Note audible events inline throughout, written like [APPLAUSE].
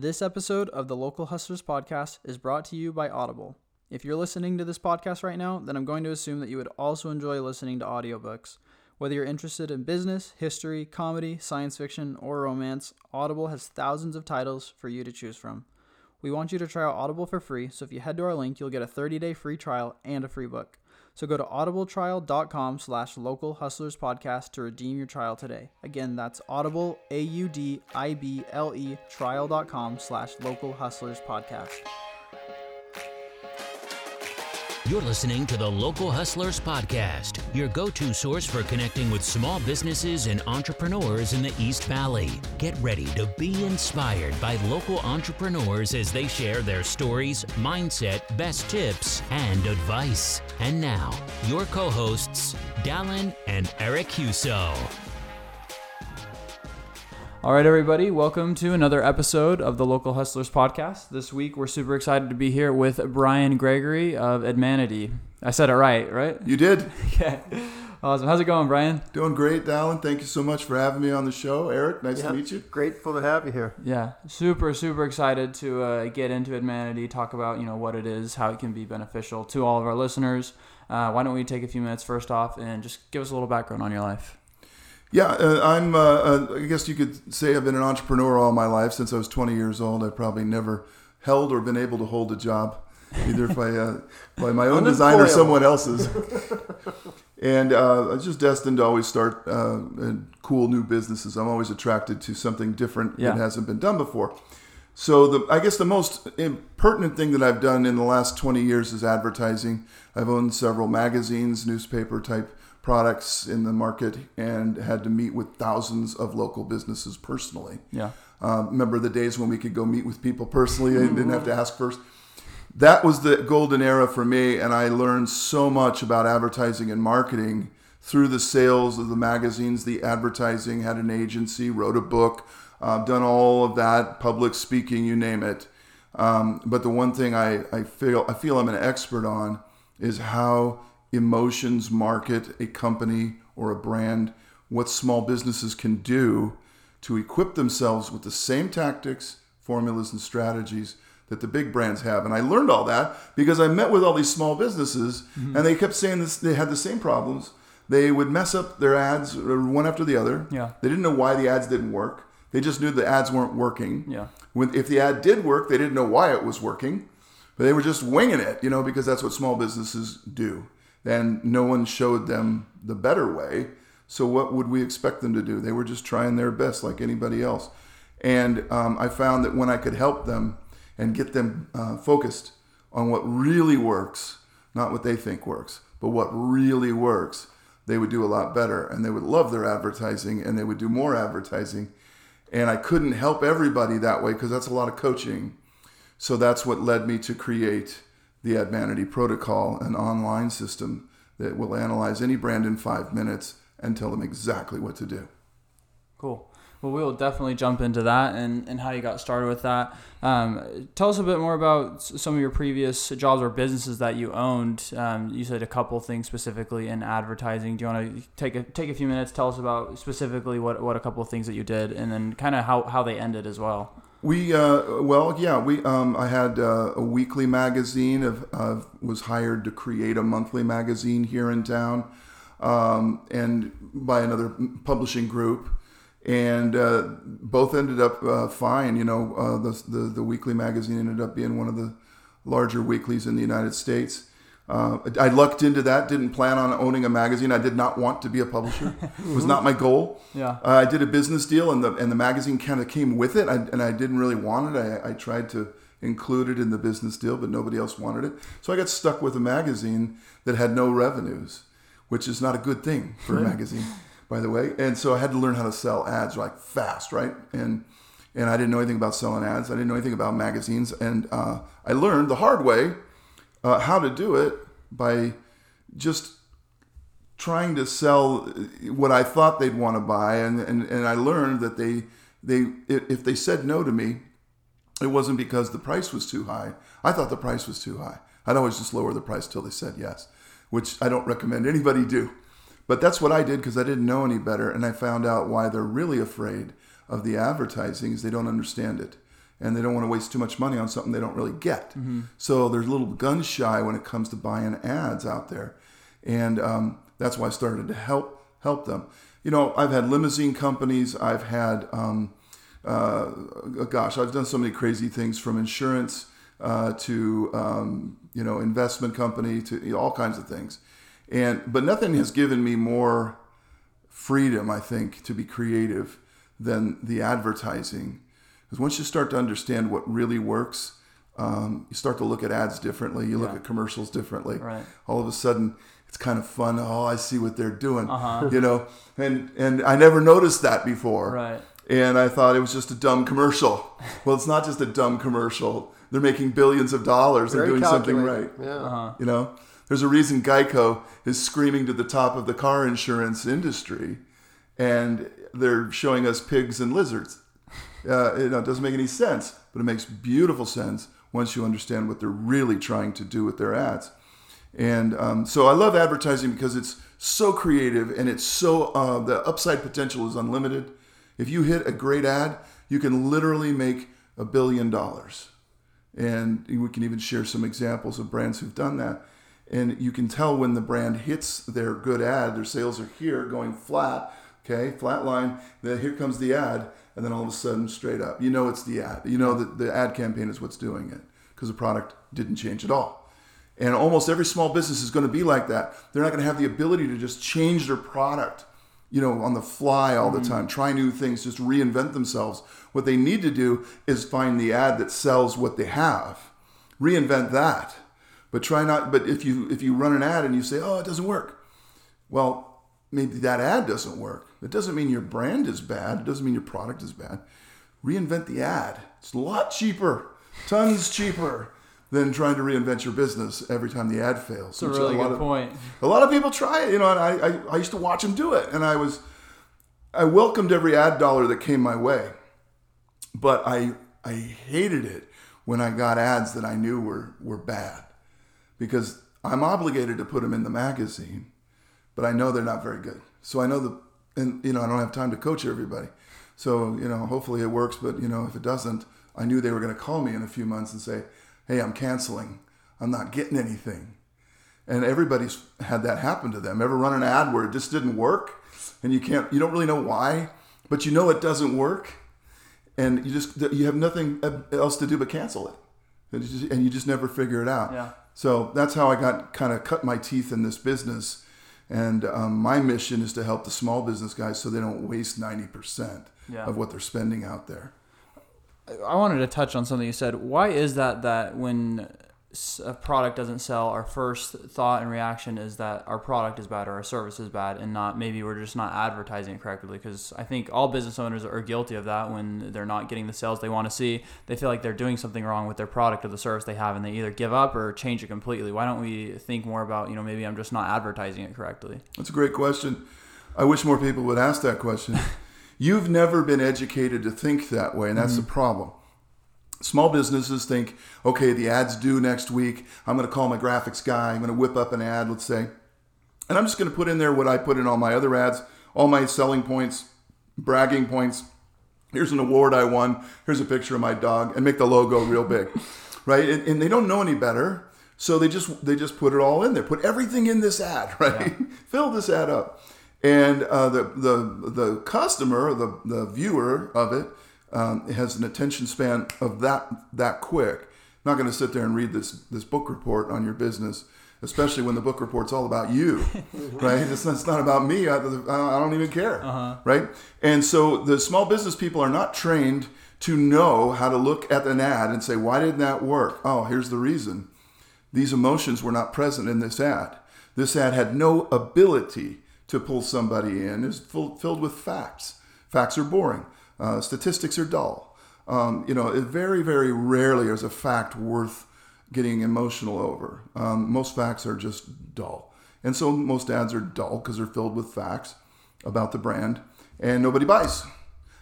This episode of the Local Hustlers podcast is brought to you by Audible. If you're listening to this podcast right now, then I'm going to assume that you would also enjoy listening to audiobooks. Whether you're interested in business, history, comedy, science fiction, or romance, Audible has thousands of titles for you to choose from. We want you to try out Audible for free, so if you head to our link, you'll get a 30-day free trial and a free book. So go to audibletrial.com slash local hustlers podcast to redeem your trial today. Again, that's audible, A-U-D-I-B-L-E trial.com slash local hustlers podcast. You're listening to the Local Hustlers Podcast, your go to source for connecting with small businesses and entrepreneurs in the East Valley. Get ready to be inspired by local entrepreneurs as they share their stories, mindset, best tips, and advice. And now, your co hosts, Dallin and Eric Huso. All right, everybody, welcome to another episode of the Local Hustlers podcast. This week, we're super excited to be here with Brian Gregory of Admanity. I said it right, right? You did. [LAUGHS] Okay. Awesome. How's it going, Brian? Doing great, Dallin. Thank you so much for having me on the show. Eric, nice Yeah, to meet you. Grateful to have you here. Yeah, super, super excited to uh, get into Admanity, talk about you know what it is, how it can be beneficial to all of our listeners. Uh, why don't we take a few minutes first off and just give us a little background on your life? Yeah, uh, I'm. Uh, uh, I guess you could say I've been an entrepreneur all my life since I was 20 years old. I've probably never held or been able to hold a job, either by uh, by my [LAUGHS] own design or someone else's. [LAUGHS] and uh, I was just destined to always start uh, cool new businesses. I'm always attracted to something different Yeah. that hasn't been done before. So the I guess the most pertinent thing that I've done in the last 20 years is advertising. I've owned several magazines, newspaper type products in the market, and had to meet with thousands of local businesses personally. Yeah. Uh, remember the days when we could go meet with people personally and didn't have to ask first? That was the golden era for me, and I learned so much about advertising and marketing through the sales of the magazines, the advertising, had an agency, wrote a book, uh, done all of that, public speaking, you name it. Um, but the one thing I, I feel I feel I'm an expert on is how emotions market a company or a brand, what small businesses can do to equip themselves with the same tactics, formulas, and strategies that the big brands have. And I learned all that because I met with all these small businesses and they kept saying this, they had the same problems. They would mess up their ads uh, one after the other. Yeah. They didn't know why the ads didn't work. They just knew the ads weren't working. Yeah. When, if the ad did work, they didn't know why it was working, but they were just winging it, you know, because that's what small businesses do. And no one showed them the better way. So what would we expect them to do? They were just trying their best, like anybody else. And um, I found that when I could help them and get them uh, focused on what really works, not what they think works, but what really works, they would do a lot better and they would love their advertising and they would do more advertising. And I couldn't help everybody that way because that's a lot of coaching. So that's what led me to create the Admanity Protocol, an online system that will analyze any brand in five minutes and tell them exactly what to do. Cool. Well, we will definitely jump into that and, and how you got started with that. Um, tell us a bit more about some of your previous jobs or businesses that you owned. Um, you said a couple things specifically in advertising. Do you want to take a take a few minutes? Tell us about specifically what, what a couple of things that you did, and then kind of how, how they ended as well. We uh, well, yeah, we um, I had uh, a weekly magazine. Of, of was hired to create a monthly magazine here in town, um, and by another publishing group, and uh, both ended up uh, fine. You know, uh, the, the the weekly magazine ended up being one of the larger weeklies in the United States. Uh, I lucked into that. Didn't plan on owning a magazine. I did not want to be a publisher. [LAUGHS] it was not my goal. Yeah. Uh, I did a business deal, and the and the magazine kind of came with it. I, and I didn't really want it. I, I tried to include it in the business deal, but nobody else wanted it. So I got stuck with a magazine that had no revenues, which is not a good thing for a magazine, by the way. And so I had to learn how to sell ads like fast, right? And and I didn't know anything about selling ads. I didn't know anything about magazines, and uh, I learned the hard way uh, how to do it by just trying to sell what I thought they'd want to buy, and, and, and I learned that they they if they said no to me, it wasn't because the price was too high. I thought the price was too high. I'd always just lower the price till they said yes, which I don't recommend anybody do. But that's what I did because I didn't know any better, and I found out why they're really afraid of the advertising is they don't understand it. and they don't want to waste too much money on something they don't really get. So they're a little gun shy when it comes to buying ads out there, and um, that's why I started to help help them. You know, I've had limousine companies. I've had, um, uh, gosh, I've done so many crazy things from insurance uh, to um, you know investment company to you know, all kinds of things, and but nothing has given me more freedom, I think, to be creative than the advertising. Because once you start to understand what really works, um, you start to look at ads differently. You look Yeah. at commercials differently. Right. All of a sudden, it's kind of fun. Oh, I see what they're doing. Uh-huh. You know, and and I never noticed that before. Right. And I thought it was just a dumb commercial. Well, it's not just a dumb commercial. They're making billions of dollars. They're doing something right. Yeah. Uh-huh. You know, there's a reason Geico is screaming to the top of the car insurance industry, and they're showing us pigs and lizards. Uh, know, it doesn't make any sense, but it makes beautiful sense once you understand what they're really trying to do with their ads. And um, so I love advertising because it's so creative and it's so uh, the upside potential is unlimited. If you hit a great ad, you can literally make a billion dollars and we can even share some examples of brands who've done that. And you can tell when the brand hits their good ad, their sales are here going flat, okay, flat line. Then here comes the ad, and then all of a sudden straight up. You know it's the ad. You know that the ad campaign is what's doing it because the product didn't change at all. And almost every small business is going to be like that. They're not going to have the ability to just change their product, you know, on the fly all the mm-hmm. time, try new things, just reinvent themselves. What they need to do is find the ad that sells what they have, reinvent that. But try not. But if you if you run an ad and you say, "Oh, it doesn't work," well, maybe that ad doesn't work. It doesn't mean your brand is bad. It doesn't mean your product is bad. Reinvent the ad. It's a lot cheaper, tons cheaper than trying to reinvent your business every time the ad fails. It's a really lot good of- point. a lot of people try it, you know, and I, I, I used to watch them do it, and I was, I welcomed every ad dollar that came my way, but I, I hated it when I got ads that I knew were, were bad, because I'm obligated to put them in the magazine, but I know they're not very good. So I know the, and you know, I don't have time to coach everybody. So, you know, hopefully it works, but you know, if it doesn't, I knew they were going to call me in a few months and say, hey, I'm canceling. I'm not getting anything and everybody's had that happen to them. Ever run an ad where it just didn't work, and you can't, you don't really know why, but you know it doesn't work, and you just you have nothing else to do but cancel it, and you just, and you just never figure it out. Yeah. So that's how I got kind of cut my teeth in this business, and um, my mission is to help the small business guys so they don't waste ninety percent Yeah. of what they're spending out there. I wanted to touch on something you said. Why is that that when s- a product doesn't sell, our first thought and reaction is that our product is bad or our service is bad, and not maybe we're just not advertising it correctly? Because I think all business owners are guilty of that when they're not getting the sales they want to see. They feel like they're doing something wrong with their product or the service they have, and they either give up or change it completely. Why don't we think more about you know maybe I'm just not advertising it correctly? That's a great question. I wish more people would ask that question. [LAUGHS] You've never been educated to think that way, and that's the mm-hmm. problem. Small businesses think, okay, the ad's due next week. I'm going to call my graphics guy. I'm going to whip up an ad, let's say. And I'm just going to put in there what I put in all my other ads, all my selling points, bragging points. Here's an award I won. Here's a picture of my dog, and make the logo real big, [LAUGHS] right? And, and they don't know any better, so they just they just put it all in there. Put everything in this ad, [LAUGHS] right? Fill this ad up, and uh, the the the customer, the the viewer of it, um, has an attention span of that that quick. not going to sit there and read this this book report on your business, especially when the book report's all about you, [LAUGHS] right? It's not, it's not about me. I, I don't even care, right? And so the small business people are not trained to know how to look at an ad and say, why didn't that work? Oh, here's the reason. These emotions were not present in this ad. This ad had no ability to pull somebody in. It's filled with facts. Facts are boring. Uh, statistics are dull. Um, you know, very, very rarely is a fact worth getting emotional over. Um, most facts are just dull. And so most ads are dull because they're filled with facts about the brand and nobody buys.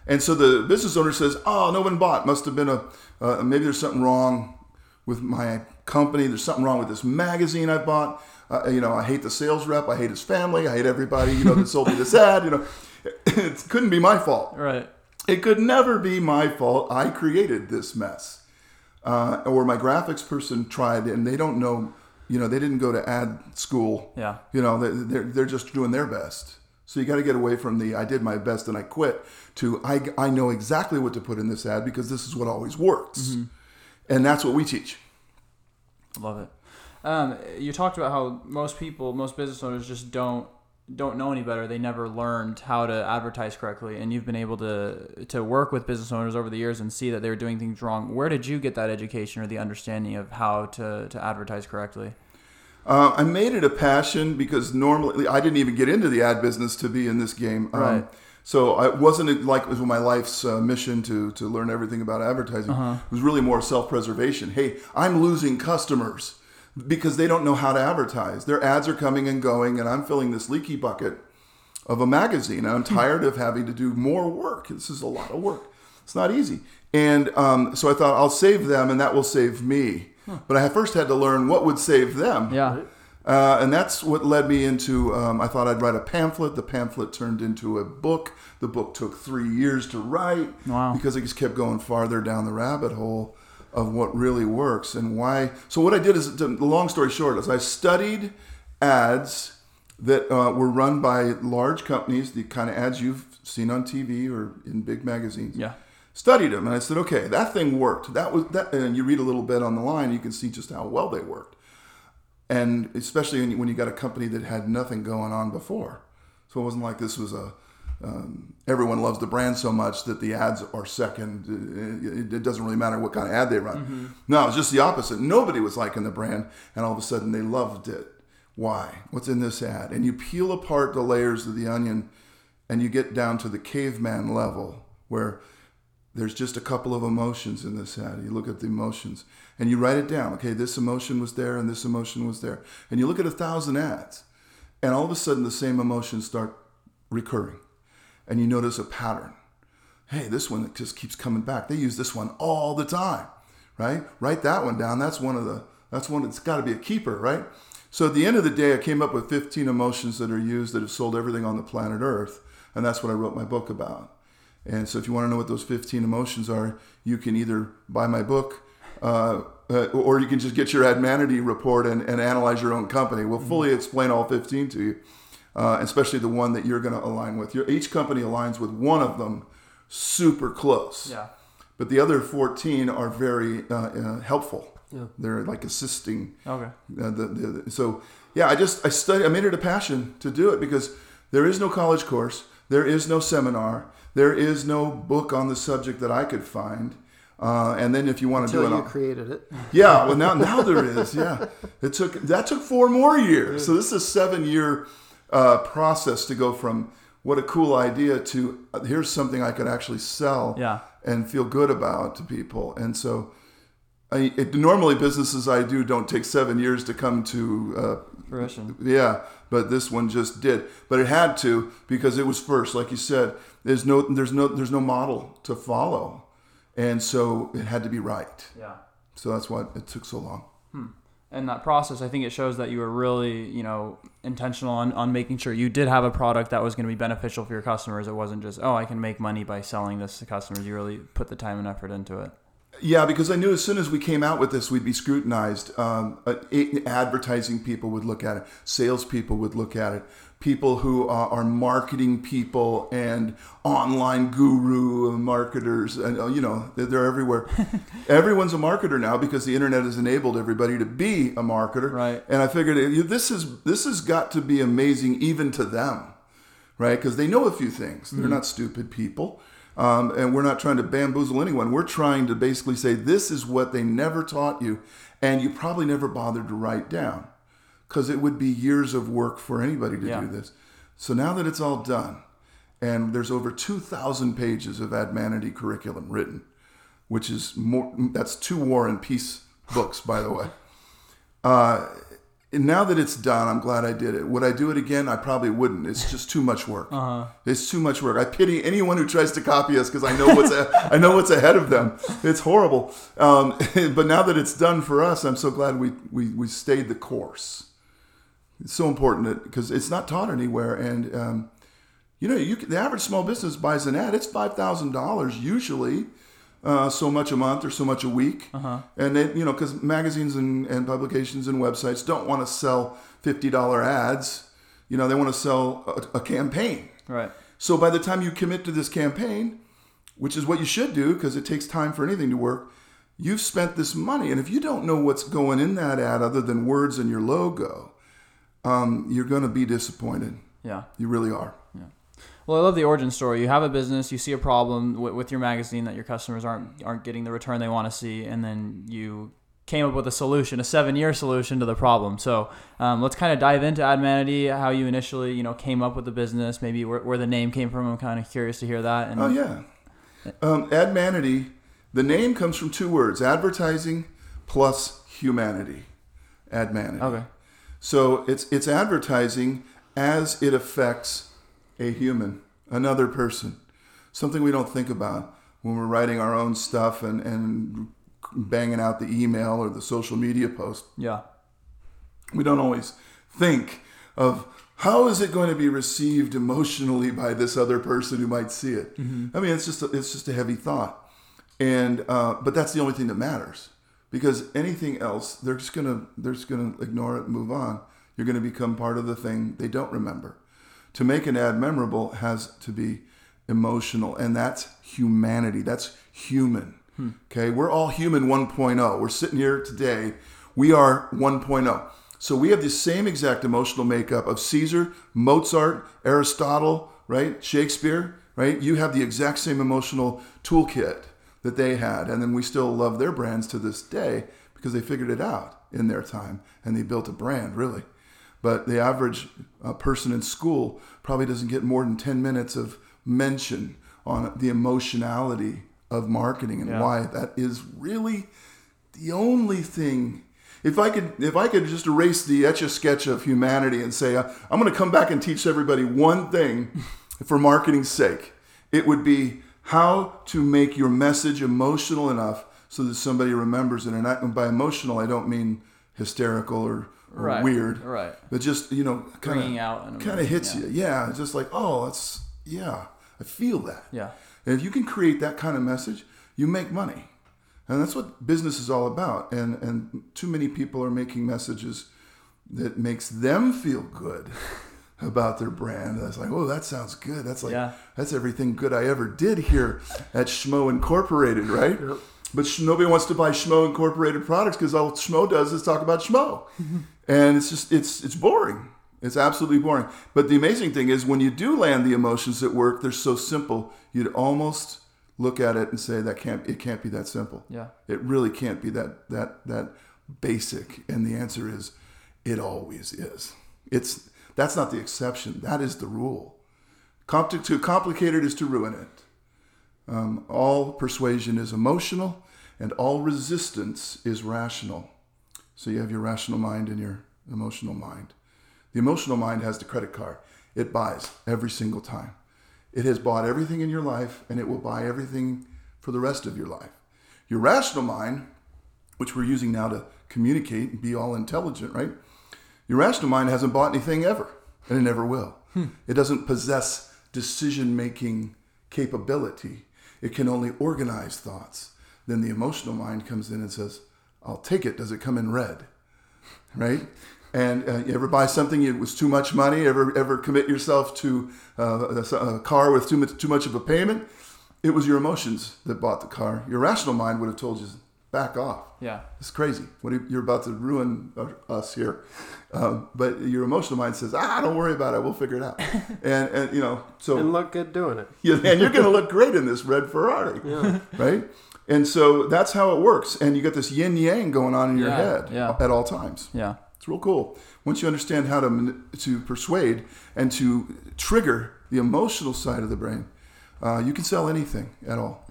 And so the business owner says, "Oh, no one bought. Must have been a uh, maybe there's something wrong with my company. There's something wrong with this magazine I bought. Uh, you know, I hate the sales rep. I hate his family. I hate everybody. You know that sold me this [LAUGHS] ad. You know, [LAUGHS] it couldn't be my fault. Right. It could never be my fault. I created this mess. Uh, or my graphics person tried and they don't know, you know, they didn't go to ad school. Yeah. You know, they- they're, they're just doing their best. So you got to get away from the I did my best and I quit to I, I know exactly what to put in this ad because this is what always works. And that's what we teach. Love it. Um, you talked about how most people, most business owners, just don't don't know any better. They never learned how to advertise correctly, and you've been able to to work with business owners over the years and see that they were doing things wrong. Where did you get that education or the understanding of how to to advertise correctly? Uh, I made it a passion because normally I didn't even get into the ad business to be in this game. Um, Right. So I wasn't like it was my life's uh, mission to to learn everything about advertising. It was really more self preservation. Hey, I'm losing customers because they don't know how to advertise. Their ads are coming and going, and I'm filling this leaky bucket of a magazine. And I'm tired of having to do more work. This is a lot of work. It's not easy. And um, so I thought I'll save them, and that will save me. But I first had to learn what would save them. Yeah. Uh, and that's what led me into. Um, I thought I'd write a pamphlet. The pamphlet turned into a book. The book took three years to write Wow. because I just kept going farther down the rabbit hole of what really works and why. So what I did is, the long story short, is I studied ads that uh, were run by large companies, the kind of ads you've seen on TV or in big magazines Yeah. studied them and I said, okay, that thing worked. That was that, and you read a little bit on the line, you can see just how well they worked. And especially when you, when you got a company that had nothing going on before, so it wasn't like this was a um, everyone loves the brand so much that the ads are second. It, it doesn't really matter what kind of ad they run. No, it's just the opposite. Nobody was liking the brand, and all of a sudden they loved it. Why? What's in this ad? And you peel apart the layers of the onion, and you get down to the caveman level where there's just a couple of emotions in this ad. You look at the emotions and you write it down. Okay, this emotion was there and this emotion was there. And you look at a thousand ads, and all of a sudden the same emotions start recurring. And you notice a pattern. Hey, this one just keeps coming back. They use this one all the time, right? Write that one down. That's one of the, that's one, it's got to be a keeper, right? So at the end of the day, I came up with 15 emotions that are used that have sold everything on the planet Earth. And that's what I wrote my book about. And so, if you want to know what those 15 emotions are, you can either buy my book uh, uh, or you can just get your Admanity report and, and analyze your own company. We'll fully explain all 15 to you, uh, especially the one that you're going to align with. Your, each company aligns with one of them super close. Yeah. But the other 14 are very uh, uh, helpful. They're like assisting Okay. uh, the, the, the- so yeah, I just I studied. I made it a passion to do it because there is no college course, there is no seminar, there is no book on the subject that I could find. Uh, and then if you want to do it, you created it. yeah, well now now there is. Yeah, it took that took four more years. So this is a seven year uh, process to go from what a cool idea to uh, here's something I could actually sell Yeah. and feel good about to people. And so, I, it, normally businesses I do don't take seven years to come to. Uh, Fruition. yeah, but this one just did. But it had to because it was first, like you said. There's no, there's no, there's no model to follow, and so it had to be right. Yeah. So that's why it took so long. And that process i think it shows that you were really you know intentional on, on making sure you did have a product that was going to be beneficial for your customers. It wasn't just oh i can make money by selling this to customers. You really put the time and effort into it Yeah, because I knew as soon as we came out with this, we'd be scrutinized. Um, uh, advertising people would look at it, salespeople would look at it, people who uh, are marketing people and online guru marketers, and uh, you know they're, they're everywhere. [LAUGHS] Everyone's a marketer now because the internet has enabled everybody to be a marketer. Right. And I figured uh, this is this has got to be amazing even to them right? Because they know a few things. They're not stupid people. Um, and we're not trying to bamboozle anyone. We're trying to basically say this is what they never taught you, and you probably never bothered to write down because it would be years of work for anybody to Yeah. do this. So now that it's all done, and there's over 2,000 pages of Admanity curriculum written, which is more, that's two War and Peace books, by the way. Uh, and now that it's done, I'm glad I did it. Would I do it again? I probably wouldn't. It's just too much work. It's too much work. I pity anyone who tries to copy us because I know what's a, [LAUGHS] I know what's ahead of them. It's horrible. Um, [LAUGHS] but now that it's done for us, I'm so glad we we, we stayed the course. It's so important because it's not taught anywhere, and um, You know, you can, the average small business buys an ad. It's five thousand dollars usually, uh, so much a month or so much a week. Uh-huh. And they, you know, because magazines and, and publications and websites don't want to sell fifty dollar ads. You know, they want to sell a, a campaign. Right. So by the time you commit to this campaign, which is what you should do because it takes time for anything to work, you've spent this money. And if you don't know what's going in that ad other than words and your logo, um, you're going to be disappointed. Yeah. You really are. Well, I love the origin story. You have a business, you see a problem w- with your magazine that your customers aren't aren't getting the return they want to see, and then you came up with a solution, a seven-year solution to the problem. So um, let's kind of dive into Admanity, how you initially, you know, came up with the business, maybe where, where the name came from. I'm kind of curious to hear that. And Oh yeah. Um, Admanity, the name comes from two words: advertising plus humanity. Admanity. Okay. So it's it's advertising as it affects a human, another person, something we don't think about when we're writing our own stuff and, and banging out the email or the social media post. Yeah. We don't always think of how is it going to be received emotionally by this other person who might see it. I mean, it's just a, it's just a heavy thought, and uh, but that's the only thing that matters because anything else they're just gonna they're just gonna ignore it and move on. You're going to become part of the thing they don't remember. To make an ad memorable has to be emotional, and that's humanity. That's human. Hmm. Okay, we're all human 1.0. We're sitting here today. We are 1.0. So we have the same exact emotional makeup of Caesar, Mozart, Aristotle, right? Shakespeare, right? You have the exact same emotional toolkit that they had. And then we still love their brands to this day because they figured it out in their time and they built a brand, really. But the average uh, person in school probably doesn't get more than 10 minutes of mention on the emotionality of marketing and Yeah. why that is really the only thing if I could if I could just erase the etch a sketch of humanity and say uh, I'm going to come back and teach everybody one thing for marketing's sake, it would be how to make your message emotional enough so that somebody remembers it. And, I, and by emotional, I don't mean hysterical or, or Right. weird, Right. but just you know kind Bringing out of kind of hits emotion, you. Yeah, just like oh, that's yeah, I feel that. Yeah. And if you can create that kind of message, you make money. And that's what business is all about. And and too many people are making messages that makes them feel good [LAUGHS] about their brand. That's like, oh, that sounds good. That's like Yeah. that's everything good I ever did here at Schmo Incorporated, right? But nobody wants to buy Schmo Incorporated products because all Schmo does is talk about Schmo, [LAUGHS] and it's just it's it's boring. It's absolutely boring. But the amazing thing is when you do land the emotions at work, they're so simple. You'd almost look at it and say that can't it can't be that simple. Yeah. It really can't be that that that basic. And the answer is it always is. It's that's not the exception. That is the rule. Compli- too complicated is to ruin it. Um, all persuasion is emotional, and all resistance is rational. So you have your rational mind and your emotional mind. The emotional mind has the credit card. It buys every single time. It has bought everything in your life, and it will buy everything for the rest of your life. Your rational mind, which we're using now to communicate and be all intelligent, right? Your rational mind hasn't bought anything ever, and it never will. It doesn't possess decision making capability. It can only organize thoughts. Then the emotional mind comes in and says, I'll take it. Does it come in red? Right? And uh, you ever buy something it was too much money? Ever ever commit yourself to uh, a, a car with too much too much of a payment? It was your emotions that bought the car. Your rational mind would have told you, back off. Yeah. It's crazy. What are- you're about to ruin us here. Um, but your emotional mind says, ah, don't worry about it. We'll figure it out. [LAUGHS] and, and you know, so and look good doing it. yeah, and you're going to look great in this red Ferrari, [LAUGHS] right? And so that's how it works. And you got this yin yang going on in your Yeah, head yeah. at all times. Yeah. It's real cool. Once you understand how to to persuade and to trigger the emotional side of the brain, uh, you can sell anything at all.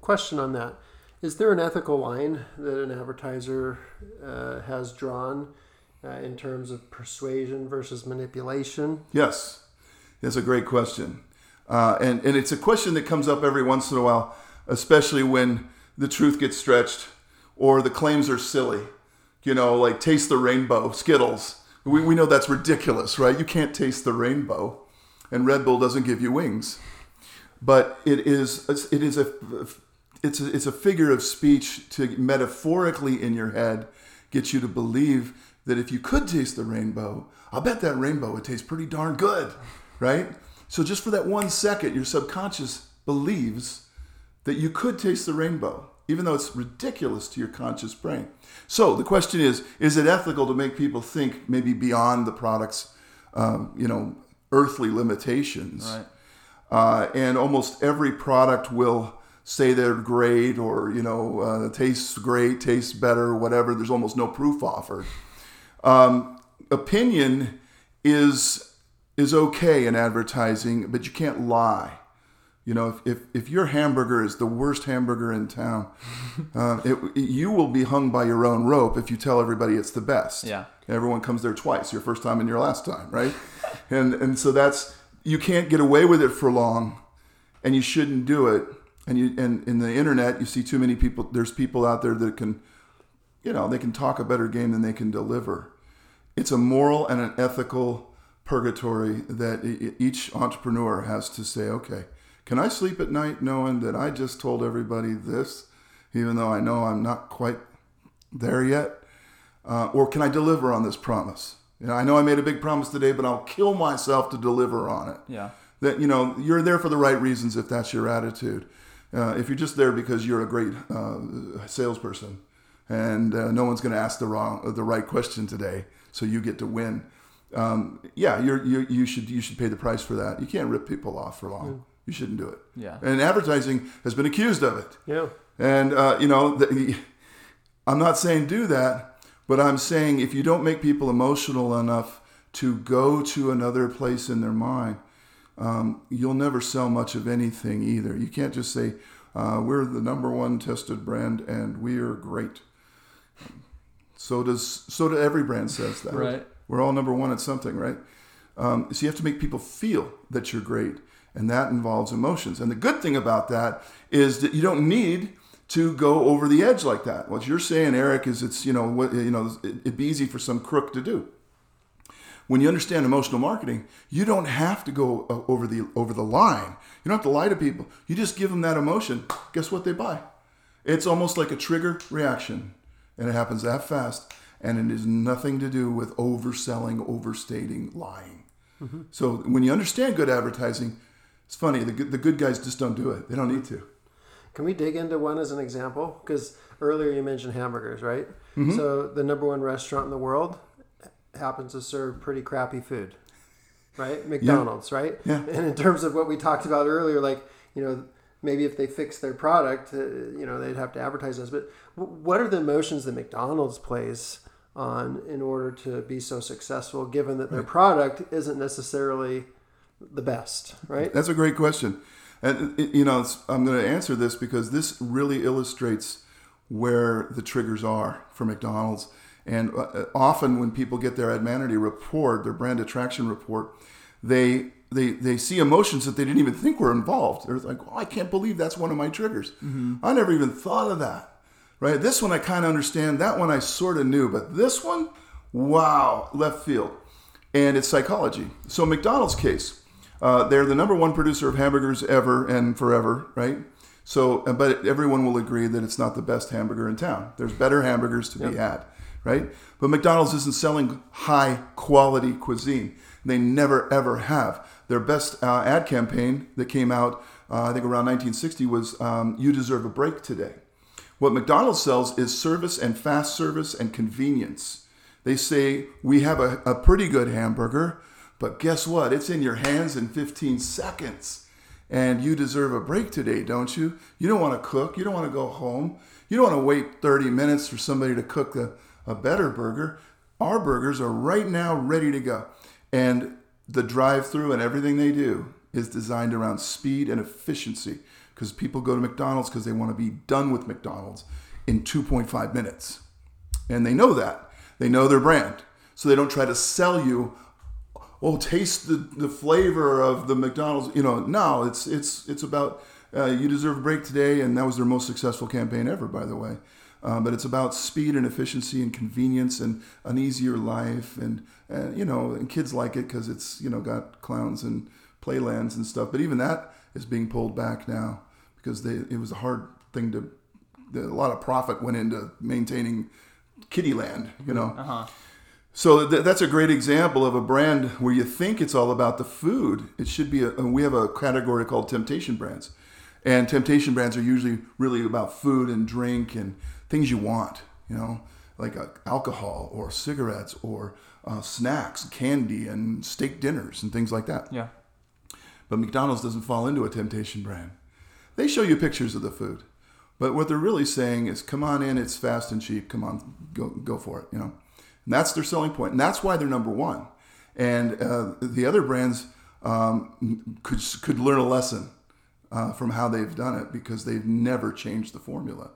Question on that: Is there an ethical line that an advertiser uh, has drawn uh, in terms of persuasion versus manipulation? Yes, that's a great question, uh, and and it's a question that comes up every once in a while, especially when the truth gets stretched or the claims are silly. You know, like taste the rainbow, Skittles. We, we know that's ridiculous, right? You can't taste the rainbow. and Red Bull doesn't give you wings. But it is it is a it's a, it's a figure of speech to metaphorically in your head get you to believe that if you could taste the rainbow, I'll bet that rainbow would taste pretty darn good, right? So just for that one second, your subconscious believes that you could taste the rainbow, even though it's ridiculous to your conscious brain. So the question is: Is it ethical to make people think maybe beyond the product's, um, you know, earthly limitations? Right. Uh, and almost every product will say they're great or you know uh, tastes great, tastes better, whatever. There's almost no proof offered. Um, opinion is is okay in advertising, but you can't lie. You know, if, if, if your hamburger is the worst hamburger in town, uh, it, you will be hung by your own rope if you tell everybody it's the best. Yeah. Everyone comes there twice, your first time and your last time, right? and and so that's you can't get away with it for long, and you shouldn't do it. And you and in the internet, you see too many people. There's people out there that can, you know, they can talk a better game than they can deliver. It's a moral and an ethical purgatory that each entrepreneur has to say, okay, can I sleep at night knowing that I just told everybody this, even though I know I'm not quite there yet? Uh, or can I deliver on this promise? You know, I know I made a big promise today, but I'll kill myself to deliver on it. Yeah. That you know you're there for the right reasons if that's your attitude. Uh, if you're just there because you're a great uh, salesperson and uh, no one's going to ask the wrong the right question today, so you get to win. Um, yeah, you're, you're, you should you should pay the price for that. You can't rip people off for long. You shouldn't do it. Yeah. And advertising has been accused of it. Yeah. And uh, you know, the, [LAUGHS] I'm not saying do that, but I'm saying if you don't make people emotional enough to go to another place in their mind, um, you'll never sell much of anything either. You can't just say uh, we're the number one tested brand and we are great. So does so do every brand says that. Right. We're all number one at something, right? Um, so you have to make people feel that you're great, and that involves emotions. And the good thing about that is that you don't need to go over the edge like that. What you're saying, Eric, is it's you know what you know it- it'd be easy for some crook to do. When you understand emotional marketing, you don't have to go uh, over the over the line. You don't have to lie to people. You just give them that emotion. Guess what they buy? It's almost like a trigger reaction, and it happens that fast. And it is nothing to do with overselling, overstating, lying. So when you understand good advertising, it's funny. The good, the good guys just don't do it. They don't need to. Can we dig into one as an example? Because earlier you mentioned hamburgers, right? Mm-hmm. So the number one restaurant in the world happens to serve pretty crappy food, right? McDonald's, right? Yeah. [LAUGHS] And in terms of what we talked about earlier, like you know, maybe if they fix their product, uh, you know, they'd have to advertise this. But w- what are the emotions that McDonald's plays on in order to be so successful, given that their product isn't necessarily the best, right? That's a great question. And, you know, I'm going to answer this because this really illustrates where the triggers are for McDonald's. And uh, often when people get their Admanity report, their brand attraction report, they, they, they see emotions that they didn't even think were involved. They're like, oh, I can't believe that's one of my triggers. I never even thought of that. Right? This one I kind of understand. That one I sort of knew. But this one, wow, left field. And it's psychology. So, McDonald's case, uh, they're the number one producer of hamburgers ever and forever, right? So, uh, but everyone will agree that it's not the best hamburger in town. There's better hamburgers to be had, right? But McDonald's isn't selling high quality cuisine. They never ever have. Their best uh, ad campaign that came out, uh, I think around 1960, was um, "You deserve a break today." What McDonald's sells is service and fast service and convenience. They say, We have a, a pretty good hamburger, but guess what? It's in your hands in 15 seconds. And you deserve a break today, don't you? You don't want to cook. You don't want to go home. You don't want to wait 30 minutes for somebody to cook a, a better burger. Our burgers are right now ready to go. And the drive through and everything they do is designed around speed and efficiency because people go to McDonald's because they want to be done with McDonald's in 2.5 minutes. And they know that. They know their brand. So they don't try to sell you, oh, taste the, the flavor of the McDonald's. You know, no, it's it's it's about uh, you deserve a break today, and that was their most successful campaign ever, by the way. Um, but it's about speed and efficiency and convenience and an easier life, and, and you know, and kids like it because it's you know got clowns and playlands and stuff. But even that is being pulled back now because they it was a hard thing to. A lot of profit went into maintaining Kittyland, you know. Uh-huh. So th- that's a great example of a brand where you think it's all about the food. It should be. A, we have a category called temptation brands, and temptation brands are usually really about food and drink and things you want. You know, like uh, alcohol or cigarettes or uh, snacks, candy, and steak dinners and things like that. Yeah. But McDonald's doesn't fall into a temptation brand. They show you pictures of the food, but what they're really saying is, "Come on in, it's fast and cheap. Come on, go go for it." You know. And that's their selling point, and that's why they're number one. And uh, the other brands um, could could learn a lesson uh, from how they've done it because they've never changed the formula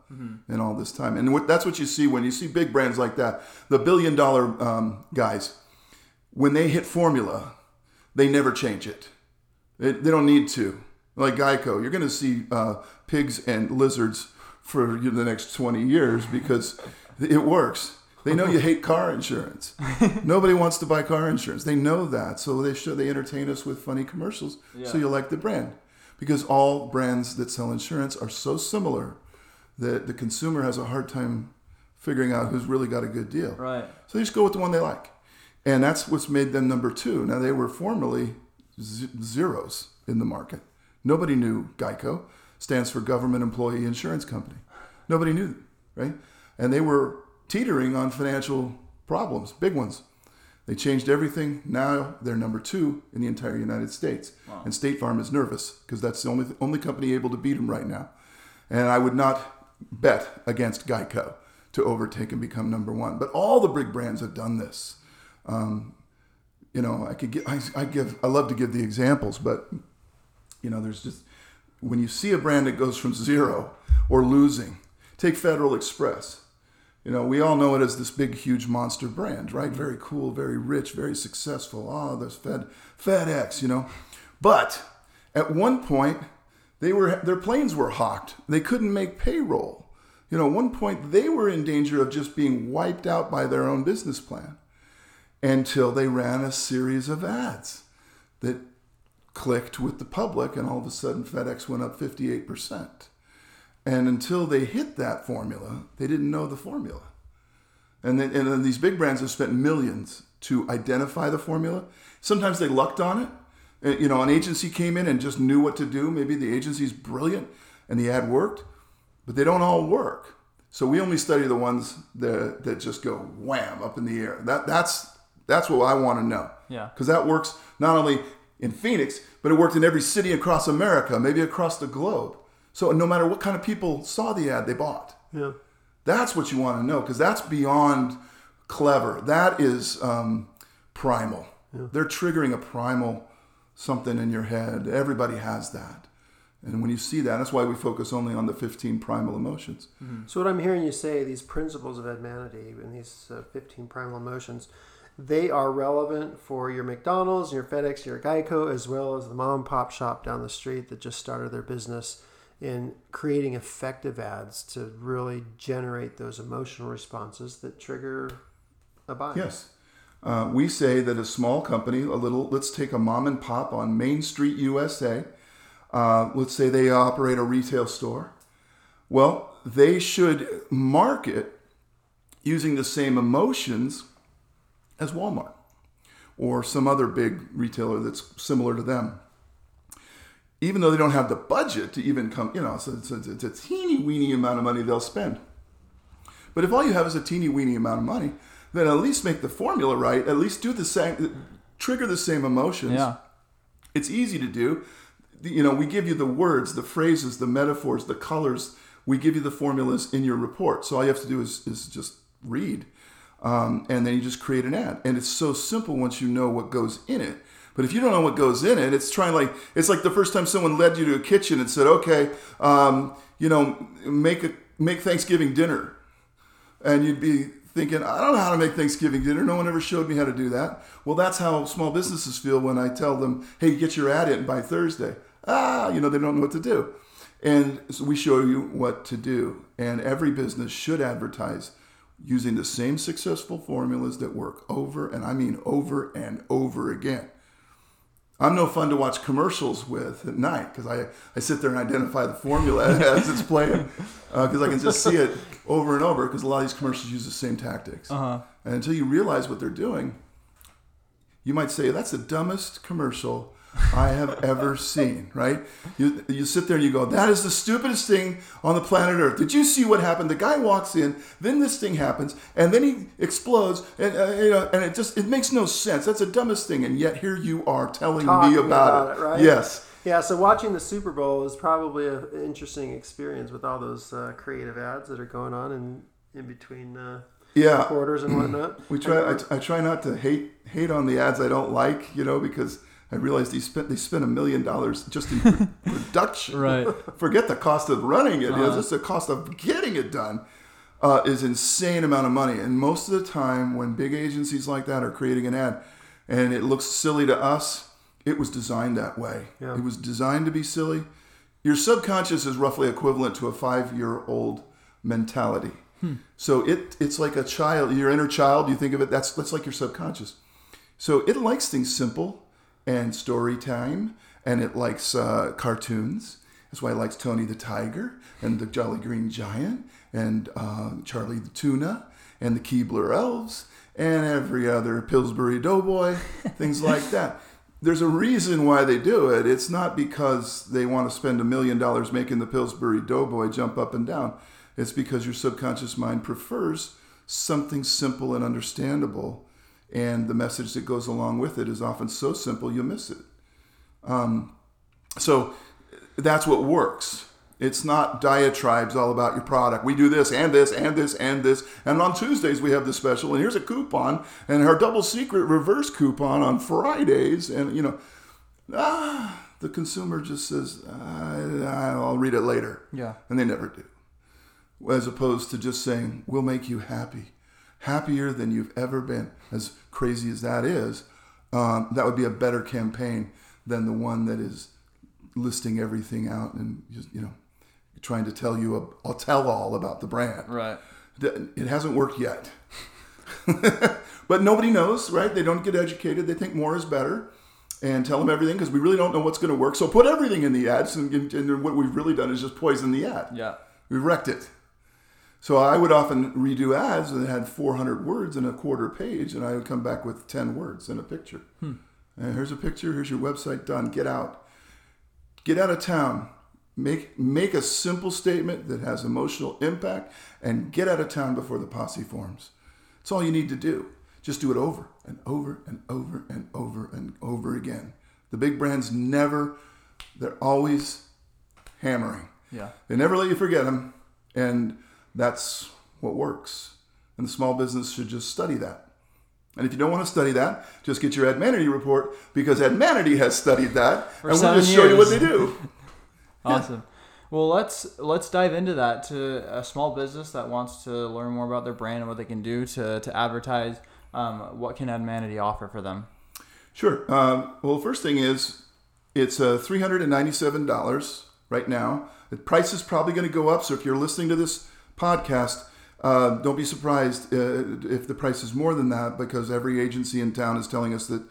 in all this time. And what, that's what you see when you see big brands like that, the billion dollar um, guys. When they hit formula, they never change it. They, they don't need to. Like Geico, you're going to see uh, pigs and lizards for the next 20 years because it works. They know you hate car insurance. [LAUGHS] Nobody wants to buy car insurance. They know that, so they show they entertain us with funny commercials, so you like the brand. Because all brands that sell insurance are so similar that the consumer has a hard time figuring out who's really got a good deal. Right. So they just go with the one they like, and that's what's made them number two. Now they were formerly z- zeros in the market. Nobody knew Geico stands for Government Employee Insurance Company. Nobody knew, right? And they were teetering on financial problems, big ones. They changed everything. Now they're number two in the entire United States. And State Farm is nervous because that's the only only company able to beat them right now. And I would not bet against Geico to overtake and become number one. But all the big brands have done this. Um, you know, I could give, I, I give, I love to give the examples, but you know, there's just when you see a brand that goes from zero or losing. Take Federal Express. You know, we all know it as this big, huge monster brand, right? Very cool, very rich, very successful. Ah, oh, there's Fed, FedEx, you know. But at one point, they were their planes were hawked. They couldn't make payroll. You know, at one point they were in danger of just being wiped out by their own business plan until they ran a series of ads that clicked with the public, and all of a sudden FedEx went up 58%. And until they hit that formula, they didn't know the formula. And then, and then these big brands have spent millions to identify the formula. Sometimes they lucked on it. Uh, You know, an agency came in and just knew what to do. Maybe the agency's brilliant and the ad worked, but they don't all work. So we only study the ones that, that just go wham up in the air. That, that's, that's what I want to know. Yeah. Because that works not only in Phoenix, but it worked in every city across America, maybe across the globe. So no matter what kind of people saw the ad, they bought. Yeah. That's what you want to know because that's beyond clever. That is um, primal. They're triggering a primal something in your head. Everybody has that. And when you see that, that's why we focus only on the 15 primal emotions. So what I'm hearing you say, these principles of Admanity and these uh, 15 primal emotions, they are relevant for your McDonald's, your FedEx, your Geico, as well as the mom and pop shop down the street that just started their business in creating effective ads to really generate those emotional responses that trigger a buy. Yes. Uh, we say that a small company, a little, let's take a mom and pop on Main Street, USA. Uh, let's say they operate a retail store. Well, they should market using the same emotions as Walmart or some other big retailer that's similar to them. Even though they don't have the budget to even come, you know, so it's, it's, it's a teeny weeny amount of money they'll spend. But if all you have is a teeny weeny amount of money, then at least make the formula right. At least do the same, trigger the same emotions. Yeah. It's easy to do. You know, we give you the words, the phrases, the metaphors, the colors. We give you the formulas in your report. So all you have to do is, is just read. Um, and then you just create an ad. And it's so simple once you know what goes in it. But if you don't know what goes in it, it's trying like it's like the first time someone led you to a kitchen and said, "Okay, um, you know, make a make Thanksgiving dinner," and you'd be thinking, "I don't know how to make Thanksgiving dinner. No one ever showed me how to do that." Well, that's how small businesses feel when I tell them, "Hey, get your ad in by Thursday." Ah, you know, they don't know what to do, and so we show you what to do. And every business should advertise using the same successful formulas that work over and I mean over and over again. I'm no fun to watch commercials with at night because I, I sit there and identify the formula [LAUGHS] as it's playing because I can just see it over and over because a lot of these commercials use the same tactics. Uh-huh. And until you realize what they're doing, you might say, that's the dumbest commercial I have ever seen, right? You, you sit there and you go, that is the stupidest thing on the planet Earth. Did you see what happened? The guy walks in, then this thing happens, and then he explodes, and, uh, you know, and it just, it makes no sense. That's the dumbest thing. And yet here you are telling Talking me about, about it. it, right? Yes. Yeah, so watching the Super Bowl is probably an interesting experience with all those uh, creative ads that are going on in, in between uh, Yeah. quarters and whatnot. We try. I, I try not to hate hate on the ads I don't like, you know, because I realize they spent they spent a million dollars just in pr- [LAUGHS] production. Right. [LAUGHS] Forget the cost of running it. Uh-huh. It's just the cost of getting it done. Uh, is insane amount of money, and most of the time when big agencies like that are creating an ad, and it looks silly to us, it was designed that way. Yeah. It was designed to be silly. Your subconscious is roughly equivalent to a five-year-old mentality. So it it's like a child, your inner child. You think of it. That's that's like your subconscious. So it likes things simple and story time, and it likes uh, cartoons. That's why it likes Tony the Tiger and the Jolly Green Giant and uh, Charlie the Tuna and the Keebler Elves and every other Pillsbury Doughboy, [LAUGHS] things like that. There's a reason why they do it. It's not because they want to spend a million dollars making the Pillsbury Doughboy jump up and down. It's because your subconscious mind prefers something simple and understandable, and the message that goes along with it is often so simple you miss it. Um, so that's what works. It's not diatribes all about your product. We do this and this and this and this. And on Tuesdays we have the special, and here's a coupon, and our double secret reverse coupon on Fridays. And you know, ah, the consumer just says, "I- "I'll read it later," Yeah. and they never do. As opposed to just saying, "We'll make you happy, happier than you've ever been." As crazy as that is, um, that would be a better campaign than the one that is listing everything out and just you know trying to tell you a, I'll tell all about the brand. Right. It hasn't worked yet. [LAUGHS] but nobody knows, right? They don't get educated. They think more is better and tell them everything because we really don't know what's going to work. So put everything in the ads, and, and what we've really done is just poison the ad. Yeah. We wrecked it. So I would often redo ads that had 400 words in a quarter page, and I would come back with 10 words and a picture. Hmm. And here's a picture. Here's your website done. Get out. Get out of town. Make make a simple statement that has emotional impact, and get out of town before the posse forms. That's all you need to do. Just do it over and over and over and over and over again. The big brands never. They're always hammering. Yeah. They never let you forget them, and that's what works. And the small business should just study that. And if you don't want to study that, just get your Admanity report because Admanity has studied that, and we'll just show you what they do. [LAUGHS] Awesome. Well, let's let's dive into that to a small business that wants to learn more about their brand and what they can do to to advertise. Um, what can Admanity offer for them? Sure. Um, well, first thing is it's uh, $397 right now. The price is probably going to go up. So if you're listening to this podcast, uh, don't be surprised uh, if the price is more than that because every agency in town is telling us that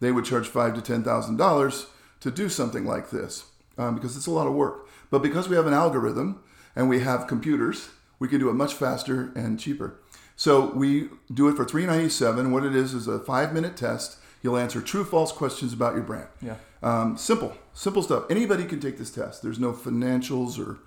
they would charge five to ten thousand dollars to do something like this um, because it's a lot of work. But because we have an algorithm and we have computers, we can do it much faster and cheaper. So we do it for 397. What it is is a five minute test. You'll answer true false questions about your brand. Yeah. Um, simple, simple stuff. Anybody can take this test. There's no financials or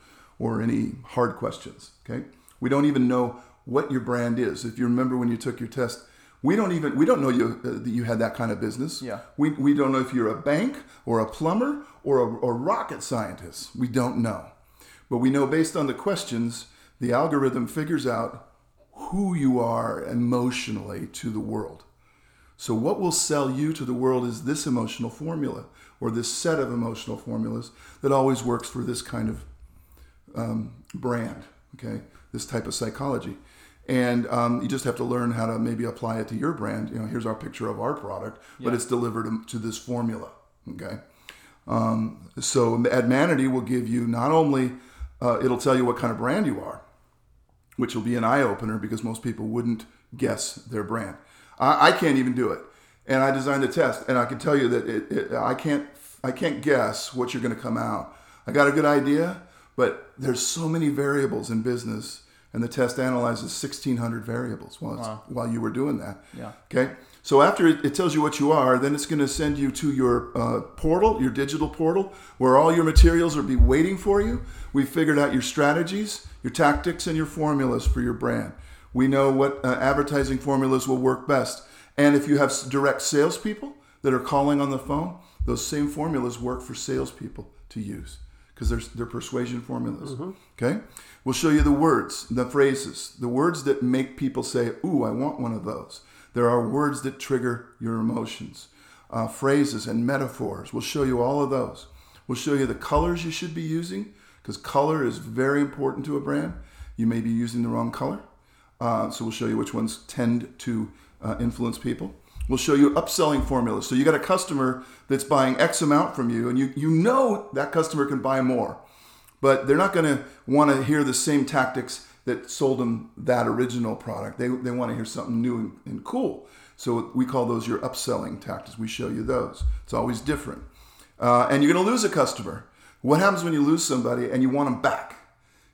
or any hard questions. Okay. We don't even know what your brand is. If you remember when you took your test, we don't even we don't know you uh, that you had that kind of business. Yeah. We, we don't know if you're a bank or a plumber or a or rocket scientist. We don't know, but we know based on the questions, the algorithm figures out who you are emotionally to the world. So, what will sell you to the world is this emotional formula or this set of emotional formulas that always works for this kind of um, brand, okay? This type of psychology. And um, you just have to learn how to maybe apply it to your brand. You know, here's our picture of our product, but it's delivered to this formula, okay? Um, so, Admanity will give you not only, uh, it'll tell you what kind of brand you are, which will be an eye opener because most people wouldn't guess their brand. I, I can't even do it. and I designed the test, and I can tell you that it, it, I can't I can't guess what you're going to come out. I got a good idea, but there's so many variables in business, and the test analyzes 1,600 variables while Wow. while you were doing that. Yeah. Okay. So after it, it tells you what you are, then it's going to send you to your uh, portal, your digital portal, where all your materials will be waiting for you. We figured out your strategies, your tactics, and your formulas for your brand. We know what uh, advertising formulas will work best. And if you have direct salespeople that are calling on the phone, those same formulas work for salespeople to use because they're, they're persuasion formulas. Okay? We'll show you the words, the phrases, the words that make people say, Ooh, I want one of those. There are words that trigger your emotions, uh, phrases and metaphors. We'll show you all of those. We'll show you the colors you should be using because color is very important to a brand. You may be using the wrong color. Uh, so we'll show you which ones tend to uh, influence people. We'll show you upselling formulas. So you got a customer that's buying X amount from you, and you, you know that customer can buy more, but they're not going to want to hear the same tactics that sold them that original product. They, they want to hear something new and, and cool. So we call those your upselling tactics. We show you those. It's always different. Uh, and you're going to lose a customer. What happens when you lose somebody and you want them back?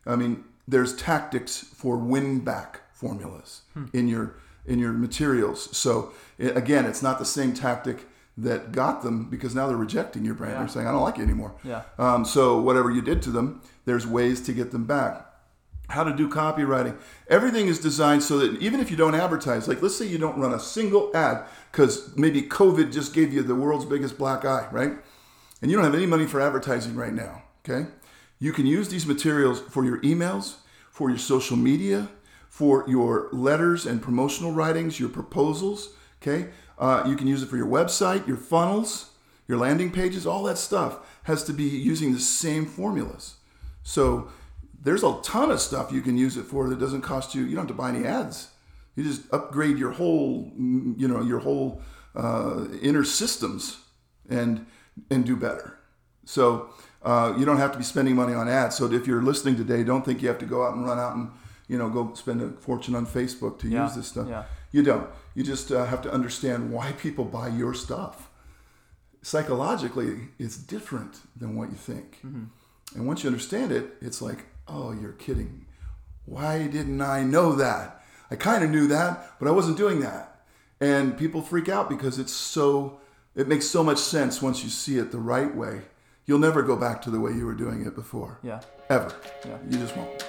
I mean, there's tactics for win back formulas in your in your materials. So again, it's not the same tactic that got them because now they're rejecting your brand. Yeah. They're saying, "I don't like you anymore." Yeah. Um, so whatever you did to them, there's ways to get them back. How to do copywriting. Everything is designed so that even if you don't advertise, like let's say you don't run a single ad because maybe COVID just gave you the world's biggest black eye, right? and you don't have any money for advertising right now, okay? You can use these materials for your emails, for your social media, for your letters and promotional writings, your proposals, okay? Uh, you can use it for your website, your funnels, your landing pages, all that stuff has to be using the same formulas. So there's a ton of stuff you can use it for that doesn't cost you, you don't have to buy any ads. You just upgrade your whole, mm, you know, your whole uh, inner systems and and do better. So uh, you don't have to be spending money on ads. So if you're listening today, don't think you have to go out and run out and you know go spend a fortune on Facebook to Yeah, use this stuff. yeah. You don't. You just uh, have to understand why people buy your stuff. Psychologically, it's different than what you think. And once you understand it, it's like, oh, you're kidding. Why didn't I know that? I kind of knew that, but I wasn't doing that. And people freak out because it's so, it makes so much sense once you see it the right way. You'll never go back to the way you were doing it before. Yeah. Ever. Yeah. You just won't.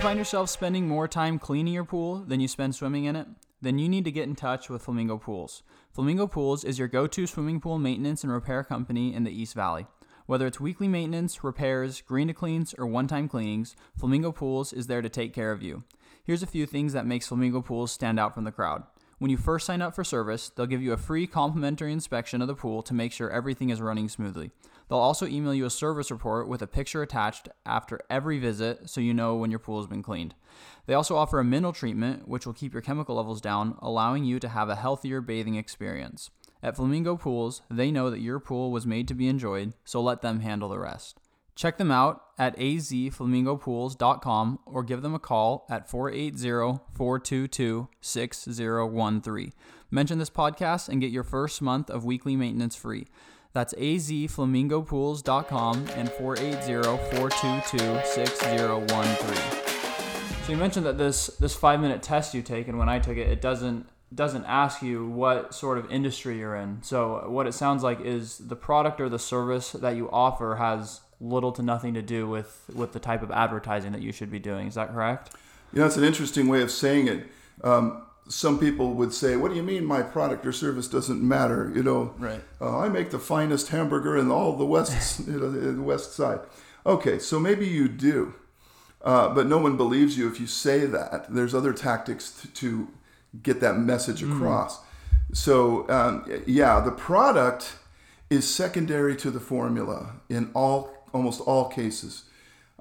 Find yourself spending more time cleaning your pool than you spend swimming in it? Then you need to get in touch with Flamingo Pools. Flamingo Pools is your go to swimming pool maintenance and repair company in the East Valley. Whether it's weekly maintenance, repairs, green to cleans, or one time cleanings, Flamingo Pools is there to take care of you. Here's a few things that makes Flamingo Pools stand out from the crowd. When you first sign up for service, they'll give you a free complimentary inspection of the pool to make sure everything is running smoothly. They'll also email you a service report with a picture attached after every visit so you know when your pool has been cleaned. They also offer a mineral treatment, which will keep your chemical levels down, allowing you to have a healthier bathing experience. At Flamingo Pools, they know that your pool was made to be enjoyed, so let them handle the rest. Check them out at azflamingopools.com or give them a call at 480-422-6013. Mention this podcast and get your first month of weekly maintenance free. That's azflamingopools.com and 480-422-6013. So you mentioned that this this 5-minute test you take and when I took it it doesn't doesn't ask you what sort of industry you're in. So what it sounds like is the product or the service that you offer has little to nothing to do with with the type of advertising that you should be doing. Is that correct? You know, it's an interesting way of saying it. Um, some people would say, "What do you mean my product or service doesn't matter?" You know, Right. Uh, I make the finest hamburger in all the west, [LAUGHS] you know, the west side. Okay, so maybe you do, uh, but no one believes you if you say that. There's other tactics to, to get that message across. So um, yeah, the product is secondary to the formula in all almost all cases.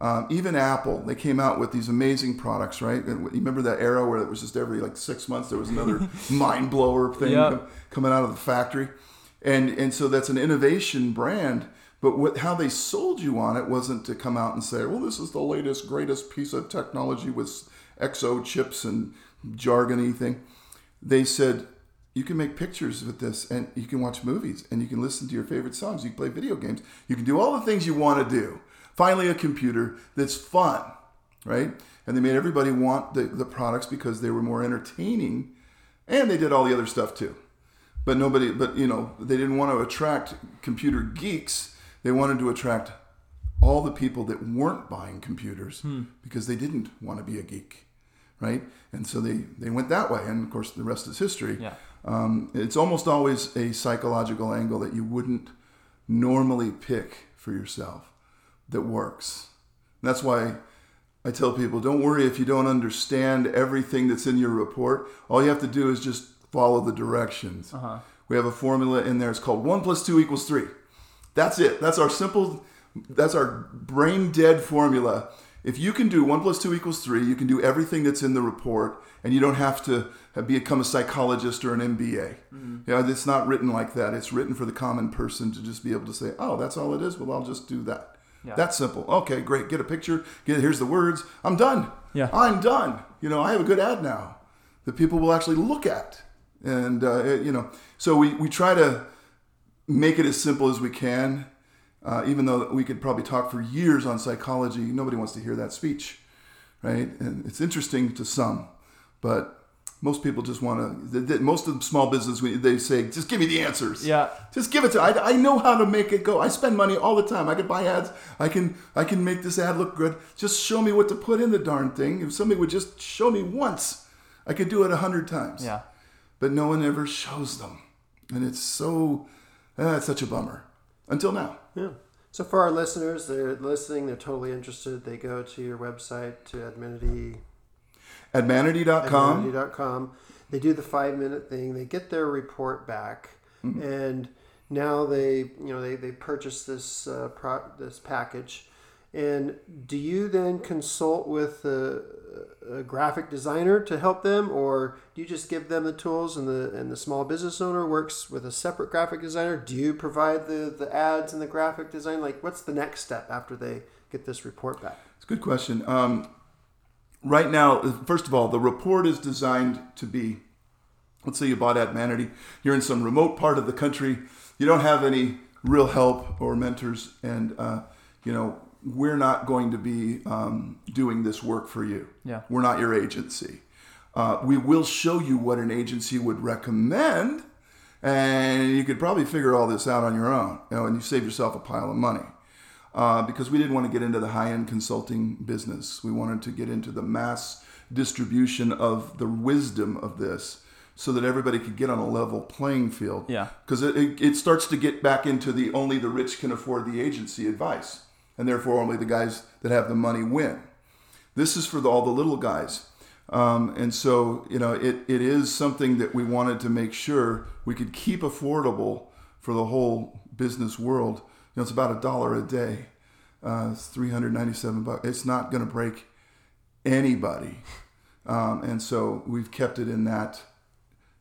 Um, even Apple, they came out with these amazing products, right? And you remember that era where it was just every like six months there was another [LAUGHS] mind blower thing Yeah. com- coming out of the factory, and and so that's an innovation brand. But what, how they sold you on it wasn't to come out and say, well, this is the latest, greatest piece of technology with XO chips and jargony thing. They said, you can make pictures with this and you can watch movies and you can listen to your favorite songs. You can play video games. You can do all the things you want to do. Finally, a computer that's fun, right? And they made everybody want the, the products because they were more entertaining and they did all the other stuff too. But nobody, but you know, they didn't want to attract computer geeks. They wanted to attract all the people that weren't buying computers because they didn't want to be a geek, right? And so they they went that way, and of course the rest is history. Yeah. Um, it's almost always a psychological angle that you wouldn't normally pick for yourself that works. That's why I tell people don't worry if you don't understand everything that's in your report. All you have to do is just follow the directions. Uh-huh. We have a formula in there. It's called one plus two equals three. That's it. That's our simple, that's our brain dead formula. If you can do one plus two equals three, you can do everything that's in the report, and you don't have to become a psychologist or an MBA. Mm-hmm. Yeah, it's not written like that. It's written for the common person to just be able to say, "Oh, that's all it is." Well, I'll just do that. Yeah. That's simple. Okay, great. Get a picture. Get here's the words. I'm done. Yeah. I'm done. You know, I have a good ad now that people will actually look at, and uh, it- you know, so we we try to make it as simple as we can. Uh, even though we could probably talk for years on psychology, nobody wants to hear that speech, right? And it's interesting to some, but most people just want to. Most of the small business, they say, "Just give me the answers." Yeah. Just give it to. I, I know how to make it go. I spend money all the time. I can buy ads. I can I can make this ad look good. Just show me what to put in the darn thing. If somebody would just show me once, I could do it a hundred times. Yeah. But no one ever shows them, and it's so. Uh, it's such a bummer. Until now. Yeah. So for our listeners, they're listening, they're totally interested. They go to your website to Admanity, At manity.com. Admanity.com. They do the five minute thing. They get their report back, and now they you know they, they purchase this uh, pro- this package. And do you then consult with a, a graphic designer to help them, or do you just give them the tools and the and the small business owner works with a separate graphic designer? Do you provide the the ads and the graphic design? Like, what's the next step after they get this report back? It's a good question. Um, right now, first of all, the report is designed to be. Let's say you bought Admanity. You're in some remote part of the country. You don't have any real help or mentors, and uh, you know we're not going to be um, doing this work for you. Yeah. We're not your agency. Uh, we will show you what an agency would recommend, and you could probably figure all this out on your own. You know, and you save yourself a pile of money uh, because we didn't want to get into the high-end consulting business. We wanted to get into the mass distribution of the wisdom of this, so that everybody could get on a level playing field. Yeah. Because it, it, it starts to get back into the only the rich can afford the agency advice, and therefore only the guys that have the money win. This is for the, all the little guys. Um, and so, you know, it, it is something that we wanted to make sure we could keep affordable for the whole business world. Know, it's about a dollar a day. Uh, it's 397 bucks. It's not going to break anybody. Um, and so we've kept it in that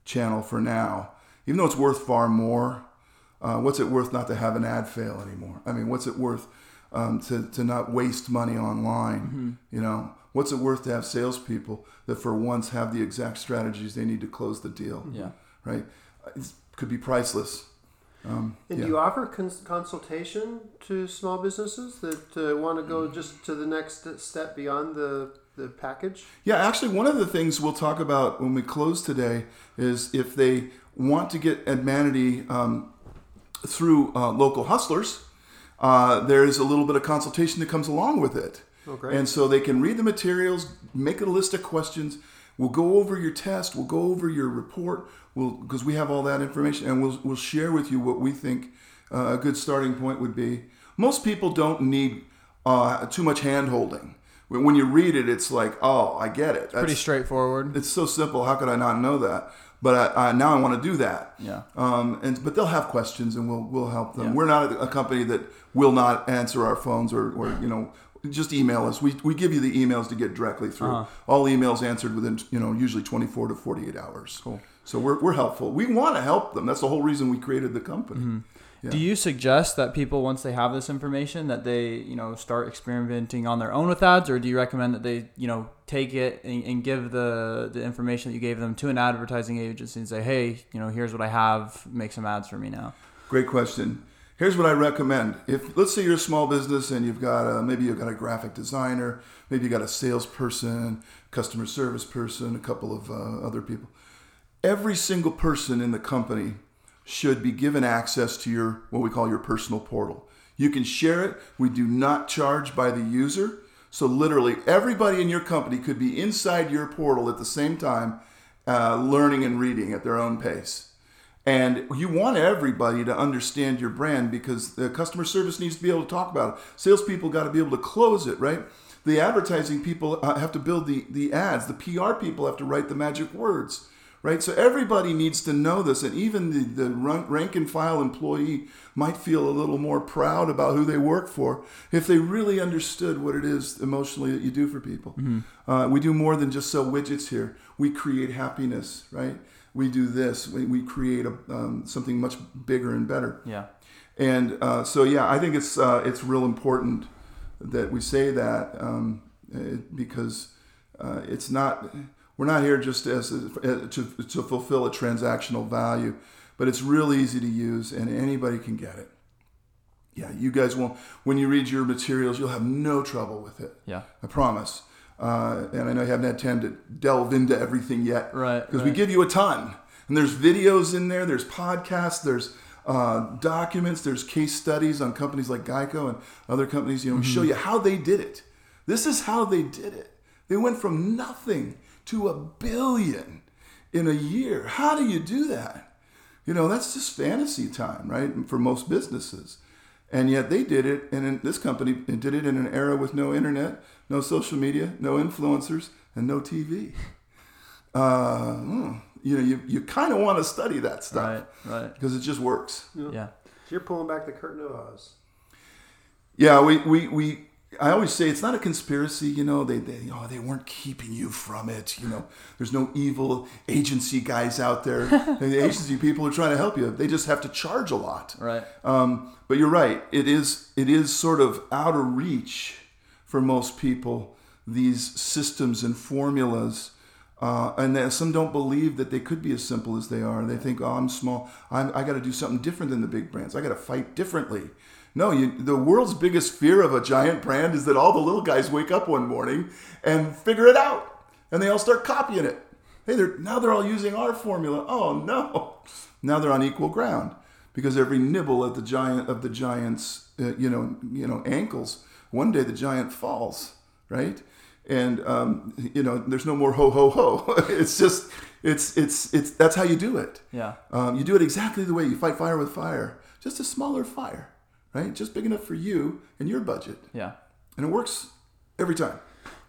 channel for now. Even though it's worth far more, uh, what's it worth not to have an ad fail anymore? I mean, what's it worth um, to, to not waste money online? You know, what's it worth to have salespeople that for once have the exact strategies they need to close the deal? Yeah. Right? It could be priceless. Um, And yeah. do you offer cons- consultation to small businesses that uh, want to go just to the next step beyond the, the package? Yeah, actually, one of the things we'll talk about when we close today is if they want to get Admanity um, through uh, local hustlers, uh, there's a little bit of consultation that comes along with it. Oh, great. And so they can read the materials, make a list of questions. We'll go over your test. We'll go over your report. We'll because we have all that information, and we'll we'll share with you what we think uh, a good starting point would be. Most people don't need uh, too much hand holding. When when you read it, it's like, oh, I get it. Pretty straightforward. it's so simple. How could I not know that? But I, I, now I want to do that. Yeah. Um, and but they'll have questions, and we'll we'll help them. Yeah. We're not a, a company that will not answer our phones or, or you know just email us. We, we give you the emails to get directly through. Uh-huh. All emails answered within you know usually 24 to 48 hours. Cool. So we're, we're helpful. We want to help them. That's the whole reason we created the company. Mm-hmm. Yeah. Do you suggest that people, once they have this information, that they, you know, start experimenting on their own with ads, or do you recommend that they, you know, take it and, and give the the information that you gave them to an advertising agency and say, hey, you know, here's what I have, make some ads for me now? Great question. Here's what I recommend. If let's say you're a small business and you've got a, maybe you've got a graphic designer, maybe you got a salesperson, customer service person, a couple of uh, other people. Every single person in the company should be given access to your what we call your personal portal. You can share it. We do not charge by the user. So literally everybody in your company could be inside your portal at the same time, uh, learning and reading at their own pace. And you want everybody to understand your brand because the customer service needs to be able to talk about it. Salespeople got to be able to close it, right? The advertising people uh, have to build the, the ads. The PR people have to write the magic words, right? So everybody needs to know this. And even the, the rank and file employee might feel a little more proud about who they work for if they really understood what it is emotionally that you do for people. Mm-hmm. Uh, we do more than just sell widgets here, we create happiness, right? we do this, we, we create a, um, something much bigger and better. Yeah. And uh, so, yeah, I think it's uh, it's real important that we say that um, it, because uh, it's not we're not here just as to to fulfill a transactional value, but it's real easy to use and anybody can get it. Yeah, you guys won't. When you read your materials, you'll have no trouble with it. Yeah, I promise. Uh, and I know you haven't had time to delve into everything yet, right? Because right. we give you a ton, and there's videos in there, there's podcasts, there's uh, documents, there's case studies on companies like Geico and other companies. You know, mm-hmm. show you how they did it. This is how they did it. They went from nothing to a billion in a year. How do you do that? You know, that's just fantasy time, right? For most businesses. And yet they did it, and in this company did it in an era with no internet, no social media, no influencers, and no TV. Uh, hmm, you know, you, you kind of want to study that stuff, right? Right. Because it just works. Yeah. yeah. So you're pulling back the curtain of Oz. Yeah, we, we, we I always say it's not a conspiracy, you know. They, they, oh, they weren't keeping you from it, you know. There's no evil agency guys out there. [LAUGHS] the agency people are trying to help you. They just have to charge a lot, right? Um, but you're right. It is, it is sort of out of reach for most people. These systems and formulas, uh, and then some don't believe that they could be as simple as they are. They think, oh, I'm small. I'm, I got to do something different than the big brands. I got to fight differently. No, you, the world's biggest fear of a giant brand is that all the little guys wake up one morning and figure it out, and they all start copying it. Hey, they're, now they're all using our formula. Oh no! Now they're on equal ground because every nibble at the giant of the giant's, uh, you know, you know, ankles. One day the giant falls, right? And um, you know, there's no more ho ho ho. [LAUGHS] it's just, it's it's it's that's how you do it. Yeah. Um, you do it exactly the way you fight fire with fire, just a smaller fire right? Just big enough for you and your budget. Yeah. And it works every time.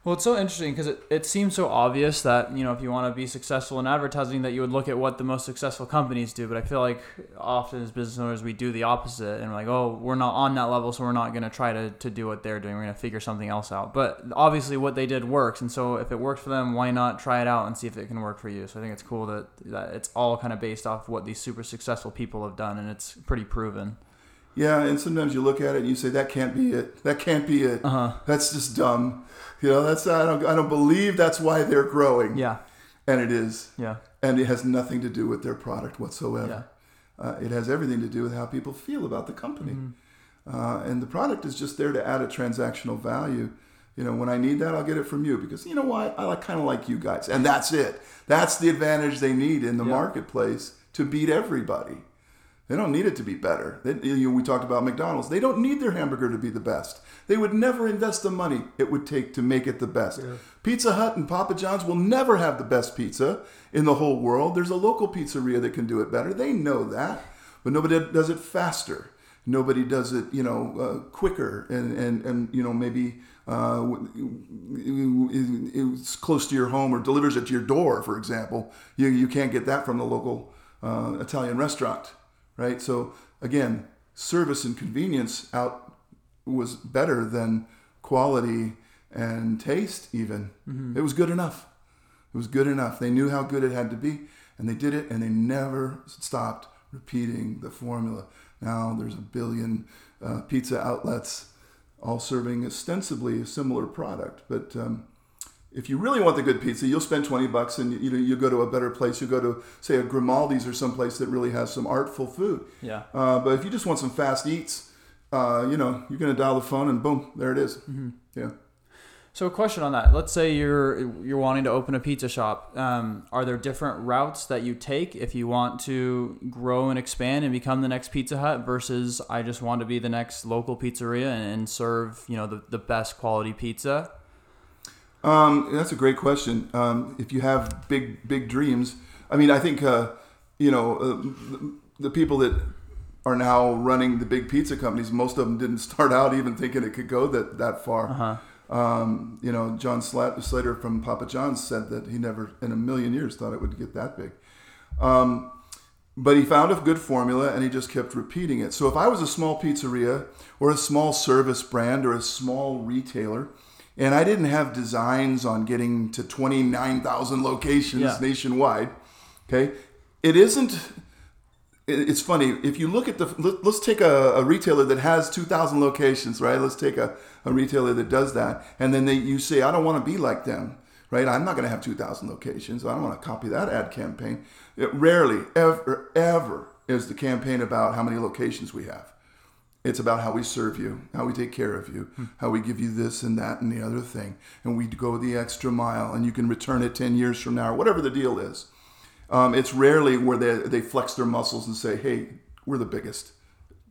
Well, it's so interesting because it, it seems so obvious that, you know, if you want to be successful in advertising, that you would look at what the most successful companies do. But I feel like often as business owners, we do the opposite. And we're like, oh, we're not on that level, so we're not going to try to, to do what they're doing. We're going to figure something else out. But obviously, what they did works. And so if it works for them, why not try it out and see if it can work for you? So I think it's cool that, that it's all kind of based off what these super successful people have done. And it's pretty proven. Yeah, and sometimes you look at it and you say that can't be it. That can't be it. Uh-huh. That's just dumb. You know, that's I don't I don't believe that's why they're growing. Yeah. And it is. Yeah. And it has nothing to do with their product whatsoever. Yeah. Uh, it has everything to do with how people feel about the company. Mm-hmm. Uh, and the product is just there to add a transactional value. You know, when I need that, I'll get it from you because you know why? I like kind of like you guys, and that's it. That's the advantage they need in the yeah. marketplace to beat everybody. They don't need it to be better. They, you know, we talked about McDonald's. They don't need their hamburger to be the best. They would never invest the money it would take to make it the best. Yeah. Pizza Hut and Papa John's will never have the best pizza in the whole world. There's a local pizzeria that can do it better. They know that, but nobody does it faster. Nobody does it, you know, uh, quicker and, and, and you know maybe uh, it's close to your home or delivers it to your door, for example. You you can't get that from the local uh, Italian restaurant right? So again, service and convenience out was better than quality and taste even. Mm-hmm. It was good enough. It was good enough. They knew how good it had to be and they did it and they never stopped repeating the formula. Now there's a billion uh, pizza outlets, all serving ostensibly a similar product. But um, if you really want the good pizza, you'll spend 20 bucks and you know you go to a better place. You go to say a Grimaldi's or someplace that really has some artful food. Yeah. Uh, but if you just want some fast eats, uh, you know you're going to dial the phone and boom, there it is. Mm-hmm. Yeah. So a question on that. Let's say you're you're wanting to open a pizza shop. Um, are there different routes that you take if you want to grow and expand and become the next Pizza Hut versus I just want to be the next local pizzeria and, and serve you know the, the best quality pizza? Um, that's a great question. Um, if you have big big dreams, I mean, I think uh, you know uh, the, the people that are now running the big pizza companies. Most of them didn't [LAUGHS] start out even thinking it could go that that far. Uh-huh. Um, you know, John Slat- Slater from Papa John's said that he never in a million years thought it would get that big. Um, but he found a good formula and he just kept repeating it. So if I was a small pizzeria or a small service brand or a small retailer, and I didn't have designs on getting to 29,000 locations Yeah. nationwide, okay, it isn't. It's funny if you look at the. let- Let's take a, a retailer that has 2,000 locations, right? Let's take a, a retailer that does that, and then they, you say, "I don't want to be like them." right? I'm not going to have 2,000 locations. I don't want to copy that ad campaign. It rarely, ever, ever is the campaign about how many locations we have. It's about how we serve you, how we take care of you, how we give you this and that and the other thing. And we go the extra mile, and you can return it 10 years from now, or whatever the deal is. Um, it's rarely where they, they flex their muscles and say, hey, we're the biggest.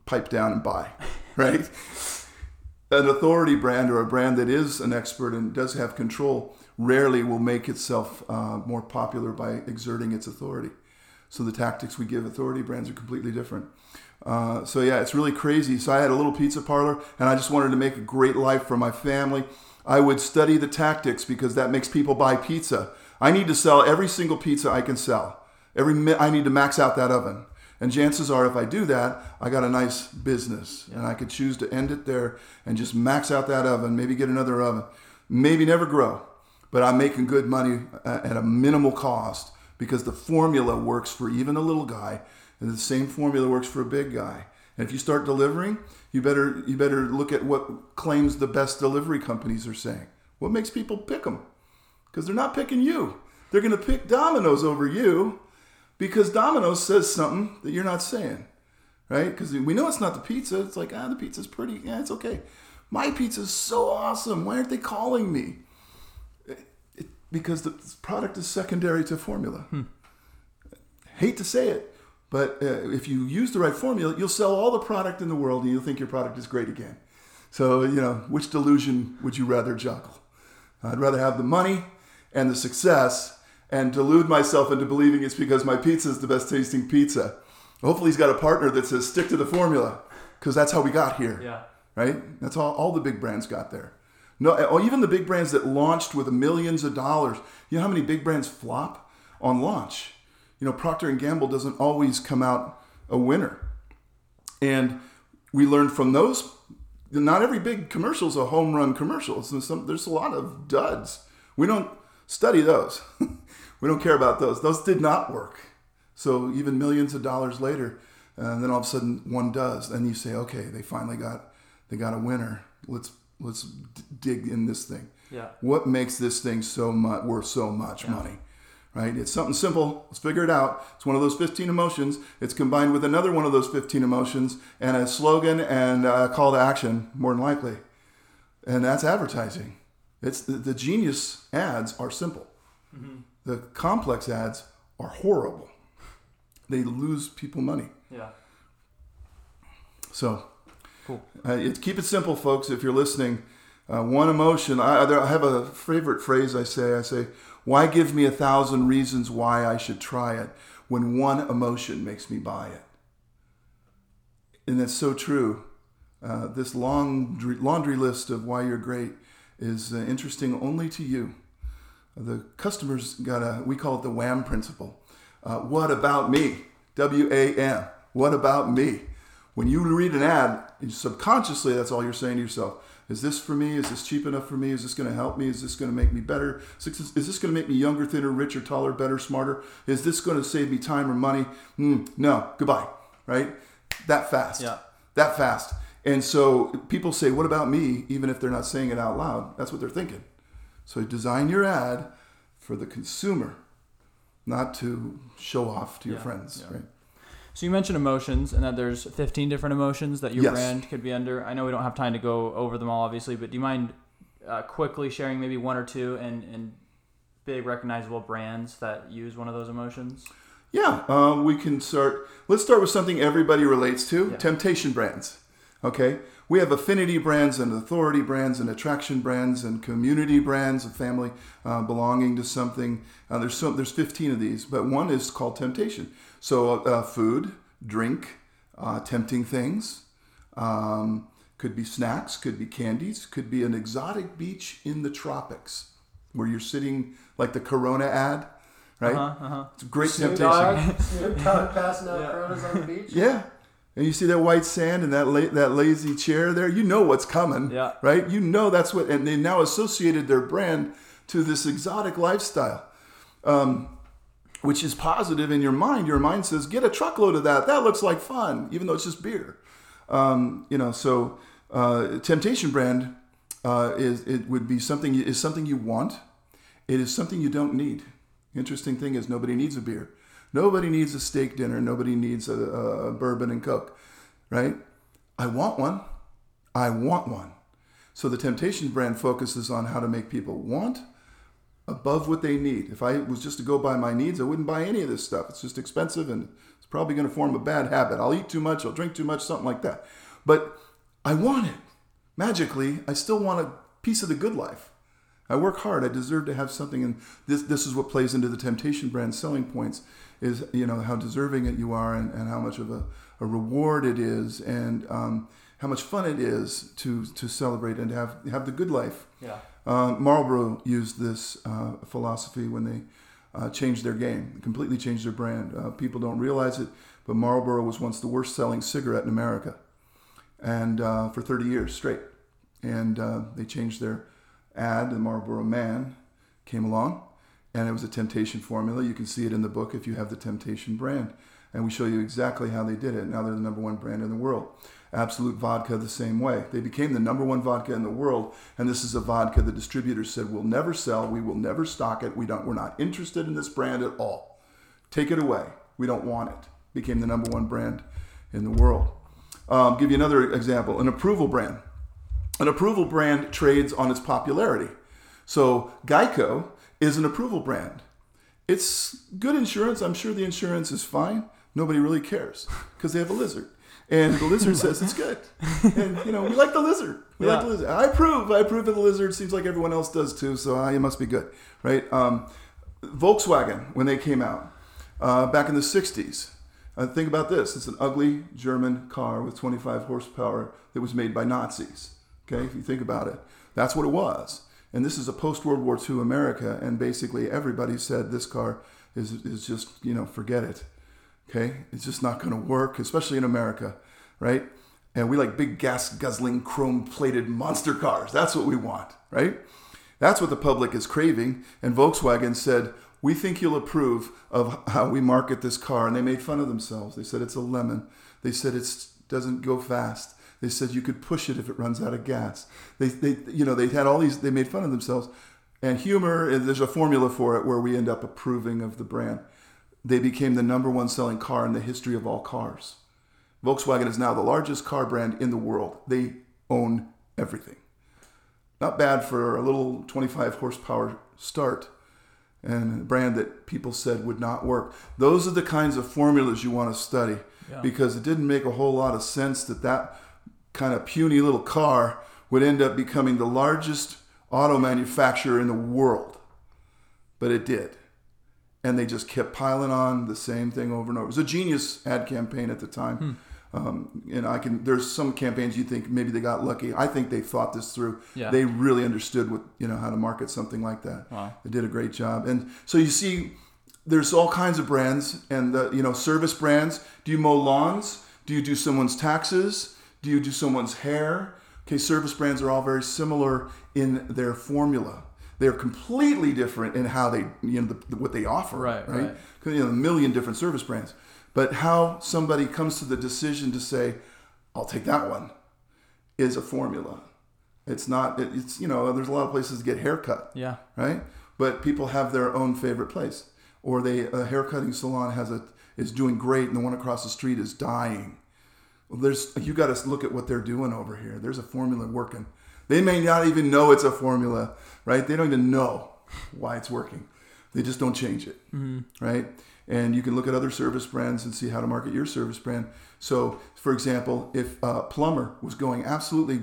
Pipe down and buy, [LAUGHS] right? an authority brand or a brand that is an expert and does have control rarely will make itself uh, more popular by exerting its authority. So the tactics we give authority brands are completely different. Uh, so yeah, it's really crazy. So I had a little pizza parlor, and I just wanted to make a great life for my family. I would study the tactics because that makes people buy pizza. I need to sell every single pizza I can sell. Every I need to max out that oven. And chances are, if I do that, I got a nice business, and I could choose to end it there and just max out that oven. Maybe get another oven. Maybe never grow, but I'm making good money uh, at a minimal cost because the formula works for even a little guy, and the same formula works for a big guy. And if you start delivering, you better you better look at what claims the best delivery companies are saying. What makes people pick them? Because they're not picking you. They're going to pick Domino's over you because Domino's says something that you're not saying, right? Because we know it's not the pizza. It's like, ah, the pizza's pretty. Yeah, it's okay. My pizza's so awesome. Why aren't they calling me? It- it- because the product is secondary to formula. Hate to say it, but uh, if you use the right formula, you'll sell all the product in the world and you'll think your product is great again. So, you know, which delusion would you rather juggle? I'd rather have the money and the success and delude myself into believing it's because my pizza is the best tasting pizza. Hopefully, he's got a partner that says, stick to the formula, because that's how we got here. Yeah. Right? That's all, all the big brands got there. No, or even the big brands that launched with millions of dollars. You know how many big brands flop on launch? You know, Procter and Gamble doesn't always come out a winner. And we learned from those. Not every big commercial is a home run commercial. So some, there's a lot of duds. We don't study those. [LAUGHS] we don't care about those. Those did not work. So even millions of dollars later, uh, and then all of a sudden one does, and you say, okay, they finally got they got a winner. Let's let's d- dig in this thing. Yeah. What makes this thing so much worth so much money? Right? It's something simple. Let's figure it out. It's one of those 15 emotions. It's combined with another one of those 15 emotions and a slogan and a call to action, more than likely. And that's advertising. It's the, the genius ads are simple. The complex ads are horrible. They lose people money. Yeah. So, Cool. uh, it, keep it simple, folks. If you're listening, uh, one emotion. I, I have a favorite phrase. I say. I say, "Why give me a thousand reasons why I should try it when one emotion makes me buy it?" And that's so true. Uh, this long laundry list of why you're great is uh, interesting only to you. The customers got a, we call it the WHAM principle. Uh, what about me? W A M. What about me? When you read an ad, subconsciously, that's all you're saying to yourself. Is this for me? Is this cheap enough for me? Is this going to help me? Is this going to make me better? Is this, going to make me younger, thinner, richer, taller, better, smarter? Is this going to save me time or money? Hmm, no, goodbye, right? that fast. Yeah. That fast. And so people say, "What about me?" Even if they're not saying it out loud, that's what they're thinking. So design your ad for the consumer, not to show off to your Yeah, friends, yeah. right? So you mentioned emotions, and that there's 15 different emotions that your Yes. brand could be under. I know we don't have time to go over them all, obviously, but do you mind uh, quickly sharing maybe one or two and, and big recognizable brands that use one of those emotions? Yeah, um, we can start. Let's start with something everybody relates to: Yeah. temptation brands. Okay, we have affinity brands and authority brands and attraction brands and community brands of family uh, belonging to something. Uh, there's so there's 15 of these, but one is called temptation. So uh, food, drink, uh, tempting things. Um, could be snacks, could be candies, could be an exotic beach in the tropics where you're sitting like the Corona ad, right? Uh-huh, uh-huh. It's a great Snoop temptation. Dogg, [LAUGHS] Snoop Dogg passing out Yeah. Coronas on the beach. Yeah. And you see that white sand and that la- that lazy chair there, you know what's coming, Yeah. right? You know that's what, and they now associated their brand to this exotic lifestyle, um, which is positive in your mind. Your mind says, "Get a truckload of that. That looks like fun," even though it's just beer. Um, you know, so uh, temptation brand uh, is it would be something is something you want. It is something you don't need. Interesting thing is nobody needs a beer. Nobody needs a steak dinner. Nobody needs a, a bourbon and coke, right? I want one. I want one. So the Temptation brand focuses on how to make people want above what they need. If I was just to go by my needs, I wouldn't buy any of this stuff. It's just expensive and it's probably going to form a bad habit. I'll eat too much, I'll drink too much, something like that. But I want it. Magically, I still want a piece of the good life. I work hard. I deserve to have something, and this this is what plays into the Temptation brand selling points. Is you know how deserving it you are, and, and how much of a, a reward it is, and um, how much fun it is to to celebrate and to have have the good life. Yeah. Uh, Marlboro used this uh, philosophy when they uh, changed their game, completely changed their brand. Uh, people don't realize it, but Marlboro was once the worst selling cigarette in America, and uh, for 30 years straight. And uh, they changed their ad. The Marlboro Man came along, and it was a temptation formula. You can see it in the book if you have the Temptation brand, and we show you exactly how they did it. Now they're the number one brand in the world. Absolut Vodka the same way. They became the number one vodka in the world, and this is a vodka the distributor said we'll never sell, we will never stock it, we don't, we're not interested in this brand at all. Take it away. We don't want it. Became the number one brand in the world. Um, give you another example: an approval brand. An approval brand trades on its popularity. So Geico is an approval brand. It's good insurance. I'm sure the insurance is fine. Nobody really cares because they have a lizard. And the lizard [LAUGHS] says it's good. And, you know, we like the lizard. We like the lizard. I approve. I approve of the lizard. Seems like everyone else does too. So uh, it must be good, right? Um, Volkswagen, when they came out uh, back in the 60s, uh, think about this. It's an ugly German car with 25 horsepower that was made by Nazis. Okay, if you think about it, that's what it was. And this is a post World War II America, and basically everybody said this car is, is just, you know, forget it. Okay, it's just not going to work, especially in America, right? And we like big gas guzzling, chrome plated monster cars. That's what we want, right? That's what the public is craving. And Volkswagen said, We think you'll approve of how we market this car. And they made fun of themselves. They said it's a lemon. They said it doesn't go fast. They said you could push it if it runs out of gas. They, they, you know, they had all these, they made fun of themselves. And humor, there's a formula for it where we end up approving of the brand. They became the number one selling car in the history of all cars. Volkswagen is now the largest car brand in the world. They own everything. Not bad for a little 25 horsepower start and a brand that people said would not work. Those are the kinds of formulas you want to study Yeah. because it didn't make a whole lot of sense that that kind of puny little car would end up becoming the largest auto manufacturer in the world. But it did. And they just kept piling on the same thing over and over. It was a genius ad campaign at the time. Um, and I can. There's some campaigns you think maybe they got lucky. I think they thought this through. Yeah. They really understood what you know how to market something like that. Wow. They did a great job. And so you see, there's all kinds of brands and the, you know service brands. Do you mow lawns? Do you do someone's taxes? Do you do someone's hair? Okay, service brands are all very similar in their formula. They're completely different in how they you know the, what they offer. Right, right. 'Cause, you know a million different service brands. But how somebody comes to the decision to say, I'll take that one, is a formula. It's not, it- it's, you know, there's a lot of places to get haircut, Yeah. right? But people have their own favorite place. Or they, a haircutting salon has a, is doing great and the one across the street is dying. Well, there's, you got to look at what they're doing over here. There's a formula working. They may not even know it's a formula, right? They don't even know why it's working. They just don't change it, mm-hmm. right? And you can look at other service brands and see how to market your service brand. So, for example, if a plumber was going absolutely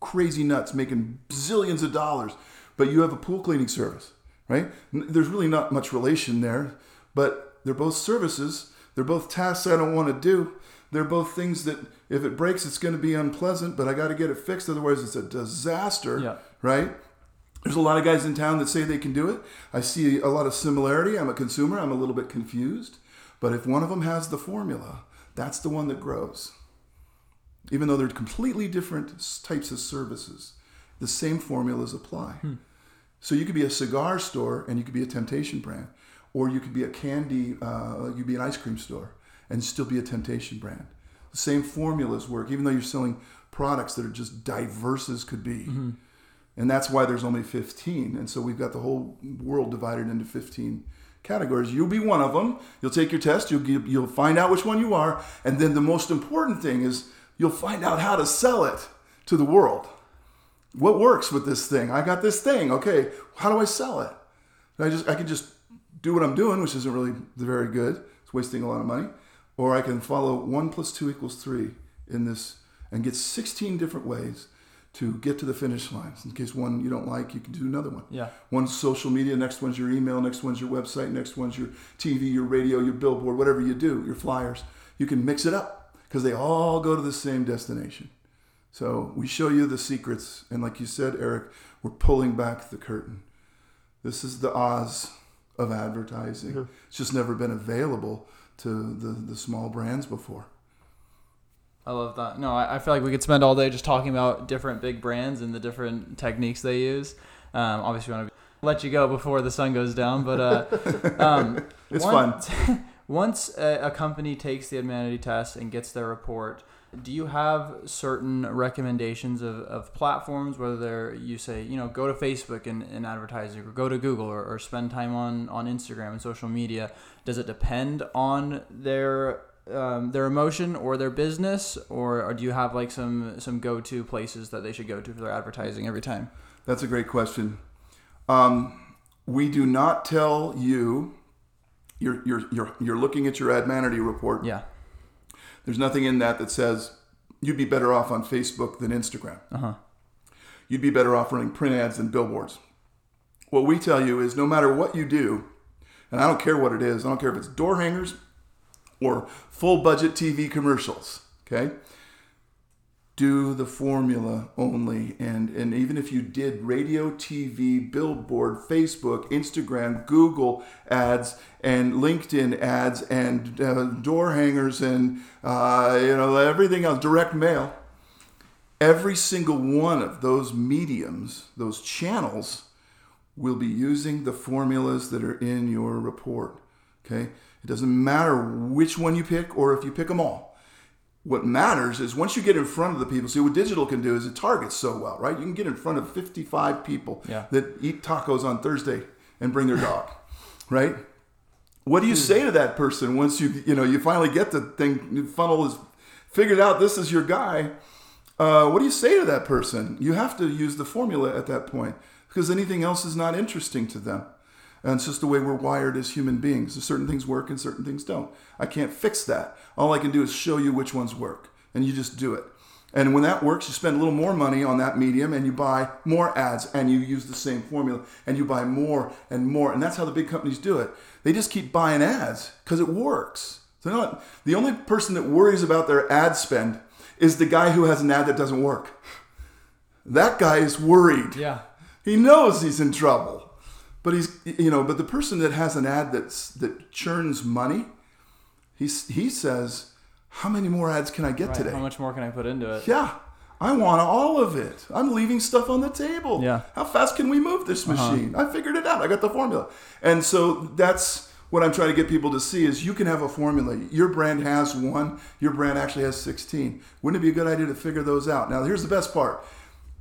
crazy nuts, making zillions of dollars, but you have a pool cleaning service, right? There's really not much relation there, but they're both services. They're both tasks I don't want to do. They're both things that if it breaks, it's going to be unpleasant, but I got to get it fixed. Otherwise, it's a disaster, Yeah. right? There's a lot of guys in town that say they can do it. I see a lot of similarity. I'm a consumer. I'm a little bit confused. But if one of them has the formula, that's the one that grows. Even though they're completely different types of services, the same formulas apply. So you could be a cigar store and you could be a temptation brand, or you could be a candy, uh, you could be an ice cream store and still be a temptation brand. The same formulas work, even though you're selling products that are just diverse as could be. Mm-hmm. And that's why there's only 15. And so we've got the whole world divided into 15 categories. You'll be one of them. You'll take your test. You'll give, you'll find out which one you are. And then the most important thing is you'll find out how to sell it to the world. What works with this thing? I got this thing. Okay, how do I sell it? I just I can just do what I'm doing, which isn't really very good. It's wasting a lot of money. Or I can follow one plus two equals three in this and get 16 different ways to get to the finish line. In case one you don't like, you can do another one. Yeah. One's social media, next one's your email, next one's your website, next one's your TV, your radio, your billboard, whatever you do, your flyers. You can mix it up because they all go to the same destination. So we show you the secrets, and like you said, Eric, we're pulling back the curtain. This is the Oz of advertising. It's just never been available to the, the small brands before. I love that. No, I, I feel like we could spend all day just talking about different big brands and the different techniques they use. Um, obviously, we want to let you go before the sun goes down, but uh, [LAUGHS] um, It's once, [LAUGHS] once a, a company takes the Admanity test and gets their report, do you have certain recommendations of, of platforms, whether they're, you say, you know, go to Facebook and, and advertising, or go to Google, or, or spend time on, on Instagram and social media? Does it depend on their um, their emotion or their business, or, or do you have like some some go to places that they should go to for their advertising every time? That's a great question. Um, we do not tell you. You're, you're, you're, you're looking at your Admanity report. Yeah. There's nothing in that that says you'd be better off on Facebook than Instagram. Uh huh. You'd be better off running print ads than billboards. What we tell you is no matter what you do, and I don't care what it is, I don't care if it's door hangers or full budget TV commercials, okay? Do the formula only. And, and even if you did radio, TV, billboard, Facebook, Instagram, Google ads, and LinkedIn ads, and uh, door hangers, and uh, you know everything else, direct mail, every single one of those mediums, those channels, will be using the formulas that are in your report. Okay? It doesn't matter which one you pick or if you pick them all. What matters is once you get in front of the people, see what digital can do is it targets so well, right? You can get in front of 55 people Yeah. that eat tacos on Thursday and bring their dog, [LAUGHS] right? What do you say to that person once you you know you finally get the thing funnel is figured out this is your guy? Uh, what do you say to that person? You have to use the formula at that point because anything else is not interesting to them. And it's just the way we're wired as human beings. Certain things work and certain things don't. I can't fix that. All I can do is show you which ones work, and you just do it. And when that works, you spend a little more money on that medium and you buy more ads and you use the same formula and you buy more and more. And that's how the big companies do it. They just keep buying ads because it works. They're not, the only person that worries about their ad spend is the guy who has an ad that doesn't work. That guy is worried. Yeah. He knows he's in trouble. But he's you know, but the person that has an ad that's that churns money, he's he says, How many more ads can I get Right. today? How much more can I put into it? Yeah. I want all of it. I'm leaving stuff on the table. Yeah. How fast can we move this uh-huh. machine? I figured it out. I got the formula. And so that's what I'm trying to get people to see is you can have a formula. Your brand has one, your brand actually has 16. Wouldn't it be a good idea to figure those out? Now, here's the best part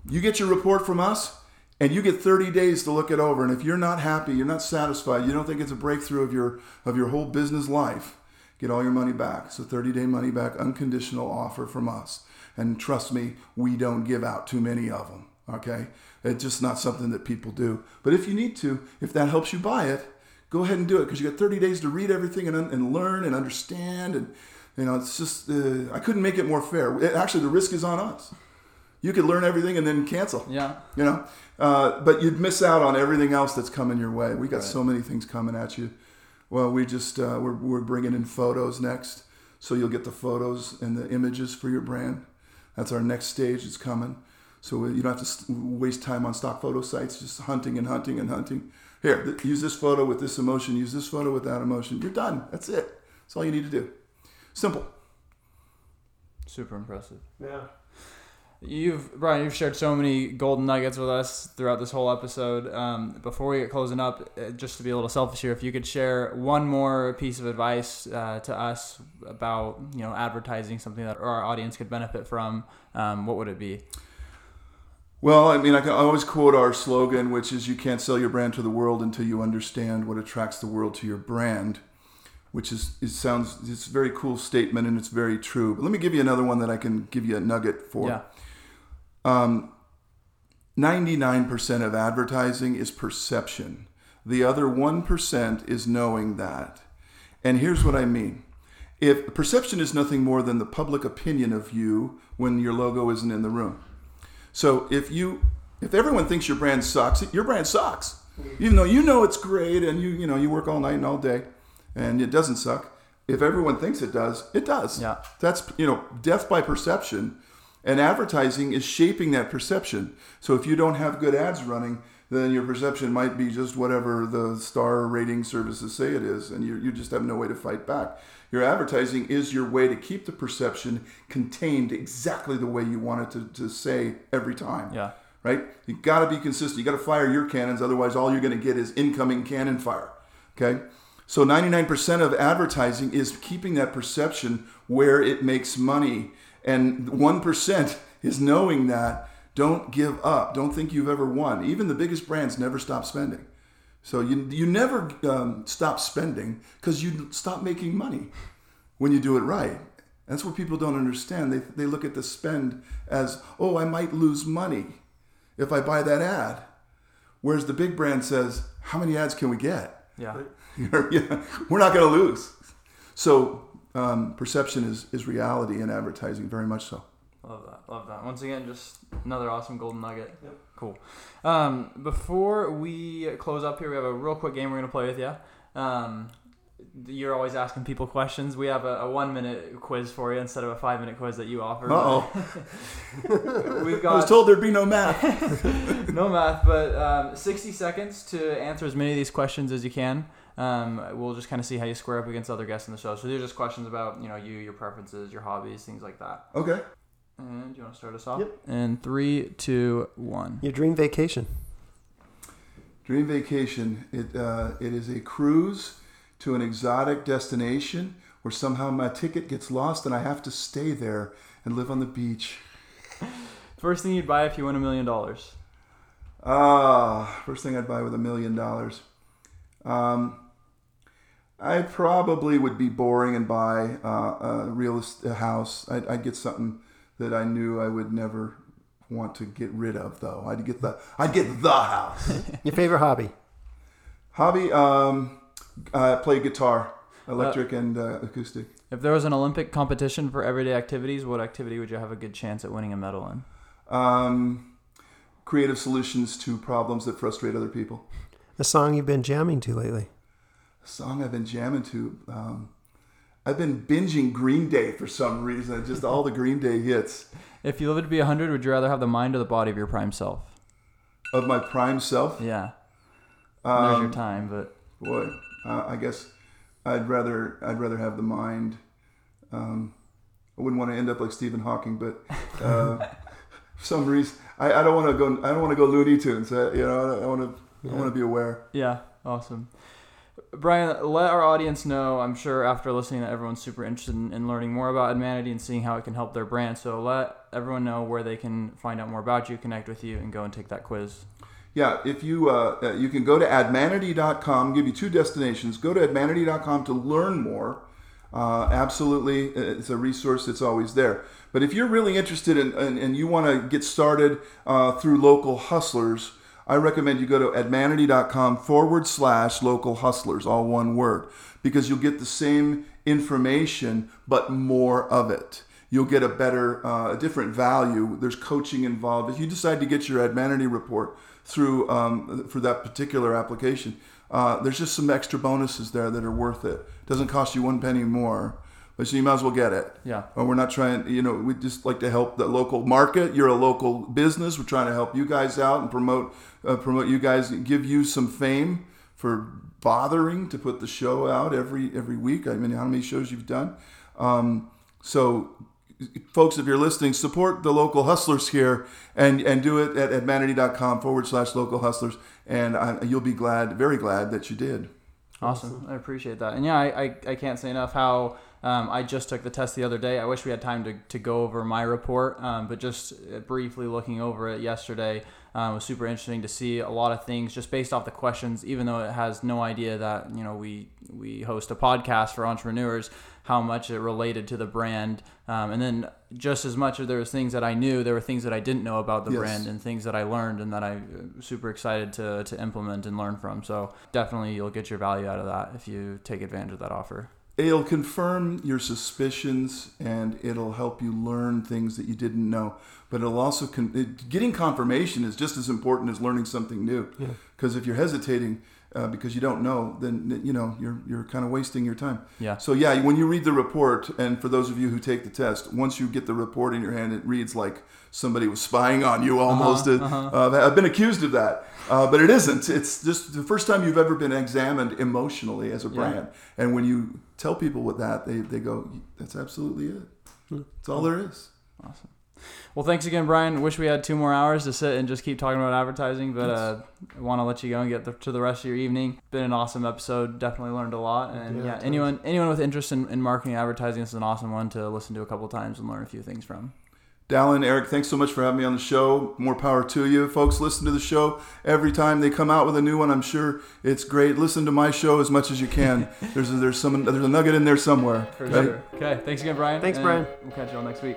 you get your report from us, and you get 30 days to look it over. And if you're not happy, you're not satisfied, you don't think it's a breakthrough of your, of your whole business life, get all your money back. It's a 30 day money back unconditional offer from us. And trust me, we don't give out too many of them. Okay? It's just not something that people do. But if you need to, if that helps you buy it, go ahead and do it because you got 30 days to read everything and, and learn and understand. And, you know, it's just, uh, I couldn't make it more fair. It, actually, the risk is on us. You could learn everything and then cancel. Yeah. You know, uh, but you'd miss out on everything else that's coming your way. We got Right. so many things coming at you. Well, we just uh, we're we're bringing in photos next, so you'll get the photos and the images for your brand. That's our next stage. It's coming, so you don't have to waste time on stock photo sites, just hunting and hunting and hunting. Here, th- use this photo with this emotion. Use this photo with that emotion. You're done. That's it. That's all you need to do. Simple. Super impressive. Yeah. You've Brian, you've shared so many golden nuggets with us throughout this whole episode. Um, before we get closing up, uh, just to be a little selfish here, if you could share one more piece of advice uh, to us about you know advertising something that our audience could benefit from, um, what would it be? Well, I mean, I can always quote our slogan, which is "You can't sell your brand to the world until you understand what attracts the world to your brand." Which is it sounds it's a very cool statement and it's very true. But let me give you another one that I can give you a nugget for. Yeah. Um, 99% of advertising is perception. The other 1% is knowing that. And here's what I mean. If perception is nothing more than the public opinion of you when your logo isn't in the room. So if you if everyone thinks your brand sucks, your brand sucks. Even though you know it's great and you you know you work all night and all day and it doesn't suck. If everyone thinks it does, it does. Yeah. That's you know, death by perception. And advertising is shaping that perception. So if you don't have good ads running, then your perception might be just whatever the star rating services say it is, and you, you just have no way to fight back. Your advertising is your way to keep the perception contained exactly the way you want it to, to say every time. Yeah. Right? You got to be consistent. You got to fire your cannons, otherwise, all you're going to get is incoming cannon fire. Okay? So 99% of advertising is keeping that perception where it makes money. And 1% is knowing that. Don't give up. Don't think you've ever won. Even the biggest brands never stop spending. So you, you never um, stop spending because you stop making money when you do it right. That's what people don't understand. They, they look at the spend as, oh, I might lose money if I buy that ad. Whereas the big brand says, how many ads can we get? Yeah. Yeah, [LAUGHS] we're not going to lose. So um, perception is, is reality in advertising, very much so. Love that. Love that. Once again, just another awesome golden nugget. Cool. Um, before we close up here, we have a real quick game we're going to play with you. Um, you're always asking people questions. We have a, a one minute quiz for you instead of a five minute quiz that you offer. Uh oh. [LAUGHS] We've got. I was told there'd be no math. [LAUGHS] no math, but um, 60 seconds to answer as many of these questions as you can. Um, we'll just kind of see how you square up against other guests in the show. So these are just questions about you know you, your preferences, your hobbies, things like that. Okay. And you want to start us off? Yep. And three, two, one. Your dream vacation. Dream vacation. It uh, it is a cruise to an exotic destination where somehow my ticket gets lost and I have to stay there and live on the beach. First thing you'd buy if you win a million dollars. Ah, first thing I'd buy with a million dollars. Um, I probably would be boring and buy uh, a real est- a house. I'd, I'd get something that I knew I would never want to get rid of, though. I'd get the I'd get the house. [LAUGHS] Your favorite hobby. Hobby, um, I play guitar, electric and uh, acoustic. If there was an Olympic competition for everyday activities, what activity would you have a good chance at winning a medal in? Um, creative solutions to problems that frustrate other people. A song you've been jamming to lately. Song I've been jamming to. Um, I've been binging Green Day for some reason. Just all the Green Day hits If you lived to be 100, would you rather have the mind or the body of your prime self? of my prime self. Yeah. There's your Um, time, but boy, uh, I guess I'd rather I'd rather have the mind. Um, I wouldn't want to end up like Stephen Hawking, but uh, [LAUGHS] for some reason I, I don't want to go. I don't want to go Looney Tunes. Uh, you know, I want to. I want to be aware. yeah, awesome. Brian, let our audience know. I'm sure after listening that everyone's super interested in, in learning more about Admanity and seeing how it can help their brand. So let everyone know where they can find out more about you, connect with you, and go and take that quiz. Yeah, if you uh, uh, you can go to admanity.com, give you two destinations. Go to admanity.com to learn more. Uh, absolutely, it's a resource that's always there. But if you're really interested in, in and you want to get started uh, through local hustlers, I recommend you go to admanity.com forward slash local hustlers, all one word, because you'll get the same information but more of it. You'll get a better, uh, a different value. There's coaching involved. If you decide to get your Admanity report through um, for that particular application, uh, there's just some extra bonuses there that are worth it. Doesn't cost you one penny more. So you might as well get it. Yeah. Or we're not trying, you know, we just like to help the local market. You're a local business. We're trying to help you guys out and promote uh, promote you guys, give you some fame for bothering to put the show out every every week. I mean, how many shows you've done? Um, so, folks, if you're listening, support the local hustlers here and and do it at admanity.com forward slash local hustlers, and I, you'll be glad, very glad that you did. Awesome. I appreciate that. And yeah, I, I, I can't say enough how um, I just took the test the other day. I wish we had time to, to go over my report, um, but just briefly looking over it yesterday um, was super interesting to see a lot of things just based off the questions. Even though it has no idea that you know we we host a podcast for entrepreneurs, how much it related to the brand, um, and then just as much as there was things that I knew, there were things that I didn't know about the yes. brand and things that I learned and that I uh, super excited to to implement and learn from. So definitely you'll get your value out of that if you take advantage of that offer it'll confirm your suspicions and it'll help you learn things that you didn't know but it'll also con- it, getting confirmation is just as important as learning something new because yeah. if you're hesitating uh, because you don't know, then you know you're you're kind of wasting your time. Yeah. So yeah, when you read the report, and for those of you who take the test, once you get the report in your hand, it reads like somebody was spying on you almost. Uh-huh, uh-huh. Uh, I've been accused of that, uh, but it isn't. It's just the first time you've ever been examined emotionally as a brand, yeah. and when you tell people with that, they they go, "That's absolutely it. Hmm. That's all there is." Awesome. Well, thanks again, Brian. Wish we had two more hours to sit and just keep talking about advertising, but uh, I want to let you go and get the, to the rest of your evening. Been an awesome episode. Definitely learned a lot. And yeah, yeah anyone anyone with interest in, in marketing advertising, this is an awesome one to listen to a couple times and learn a few things from. Dallin, Eric, thanks so much for having me on the show. More power to you. Folks, listen to the show every time they come out with a new one. I'm sure it's great. Listen to my show as much as you can. [LAUGHS] there's a, there's some there's a nugget in there somewhere. For right? sure. Okay. Thanks again, Brian. Thanks, Brian. We'll catch you all next week.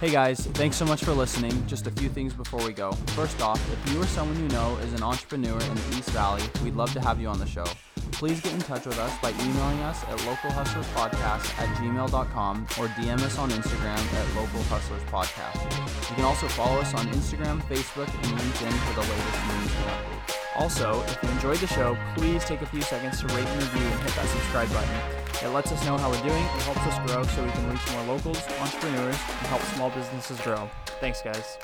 Hey guys, thanks so much for listening. Just a few things before we go. First off, if you or someone you know is an entrepreneur in the East Valley, we'd love to have you on the show. Please get in touch with us by emailing us at localhustlerspodcast at gmail.com or DM us on Instagram at localhustlerspodcast. You can also follow us on Instagram, Facebook, and LinkedIn for the latest news and updates. Also, if you enjoyed the show, please take a few seconds to rate and review and hit that subscribe button. It lets us know how we're doing, it helps us grow so we can reach more locals, entrepreneurs, and help small businesses grow. Thanks, guys.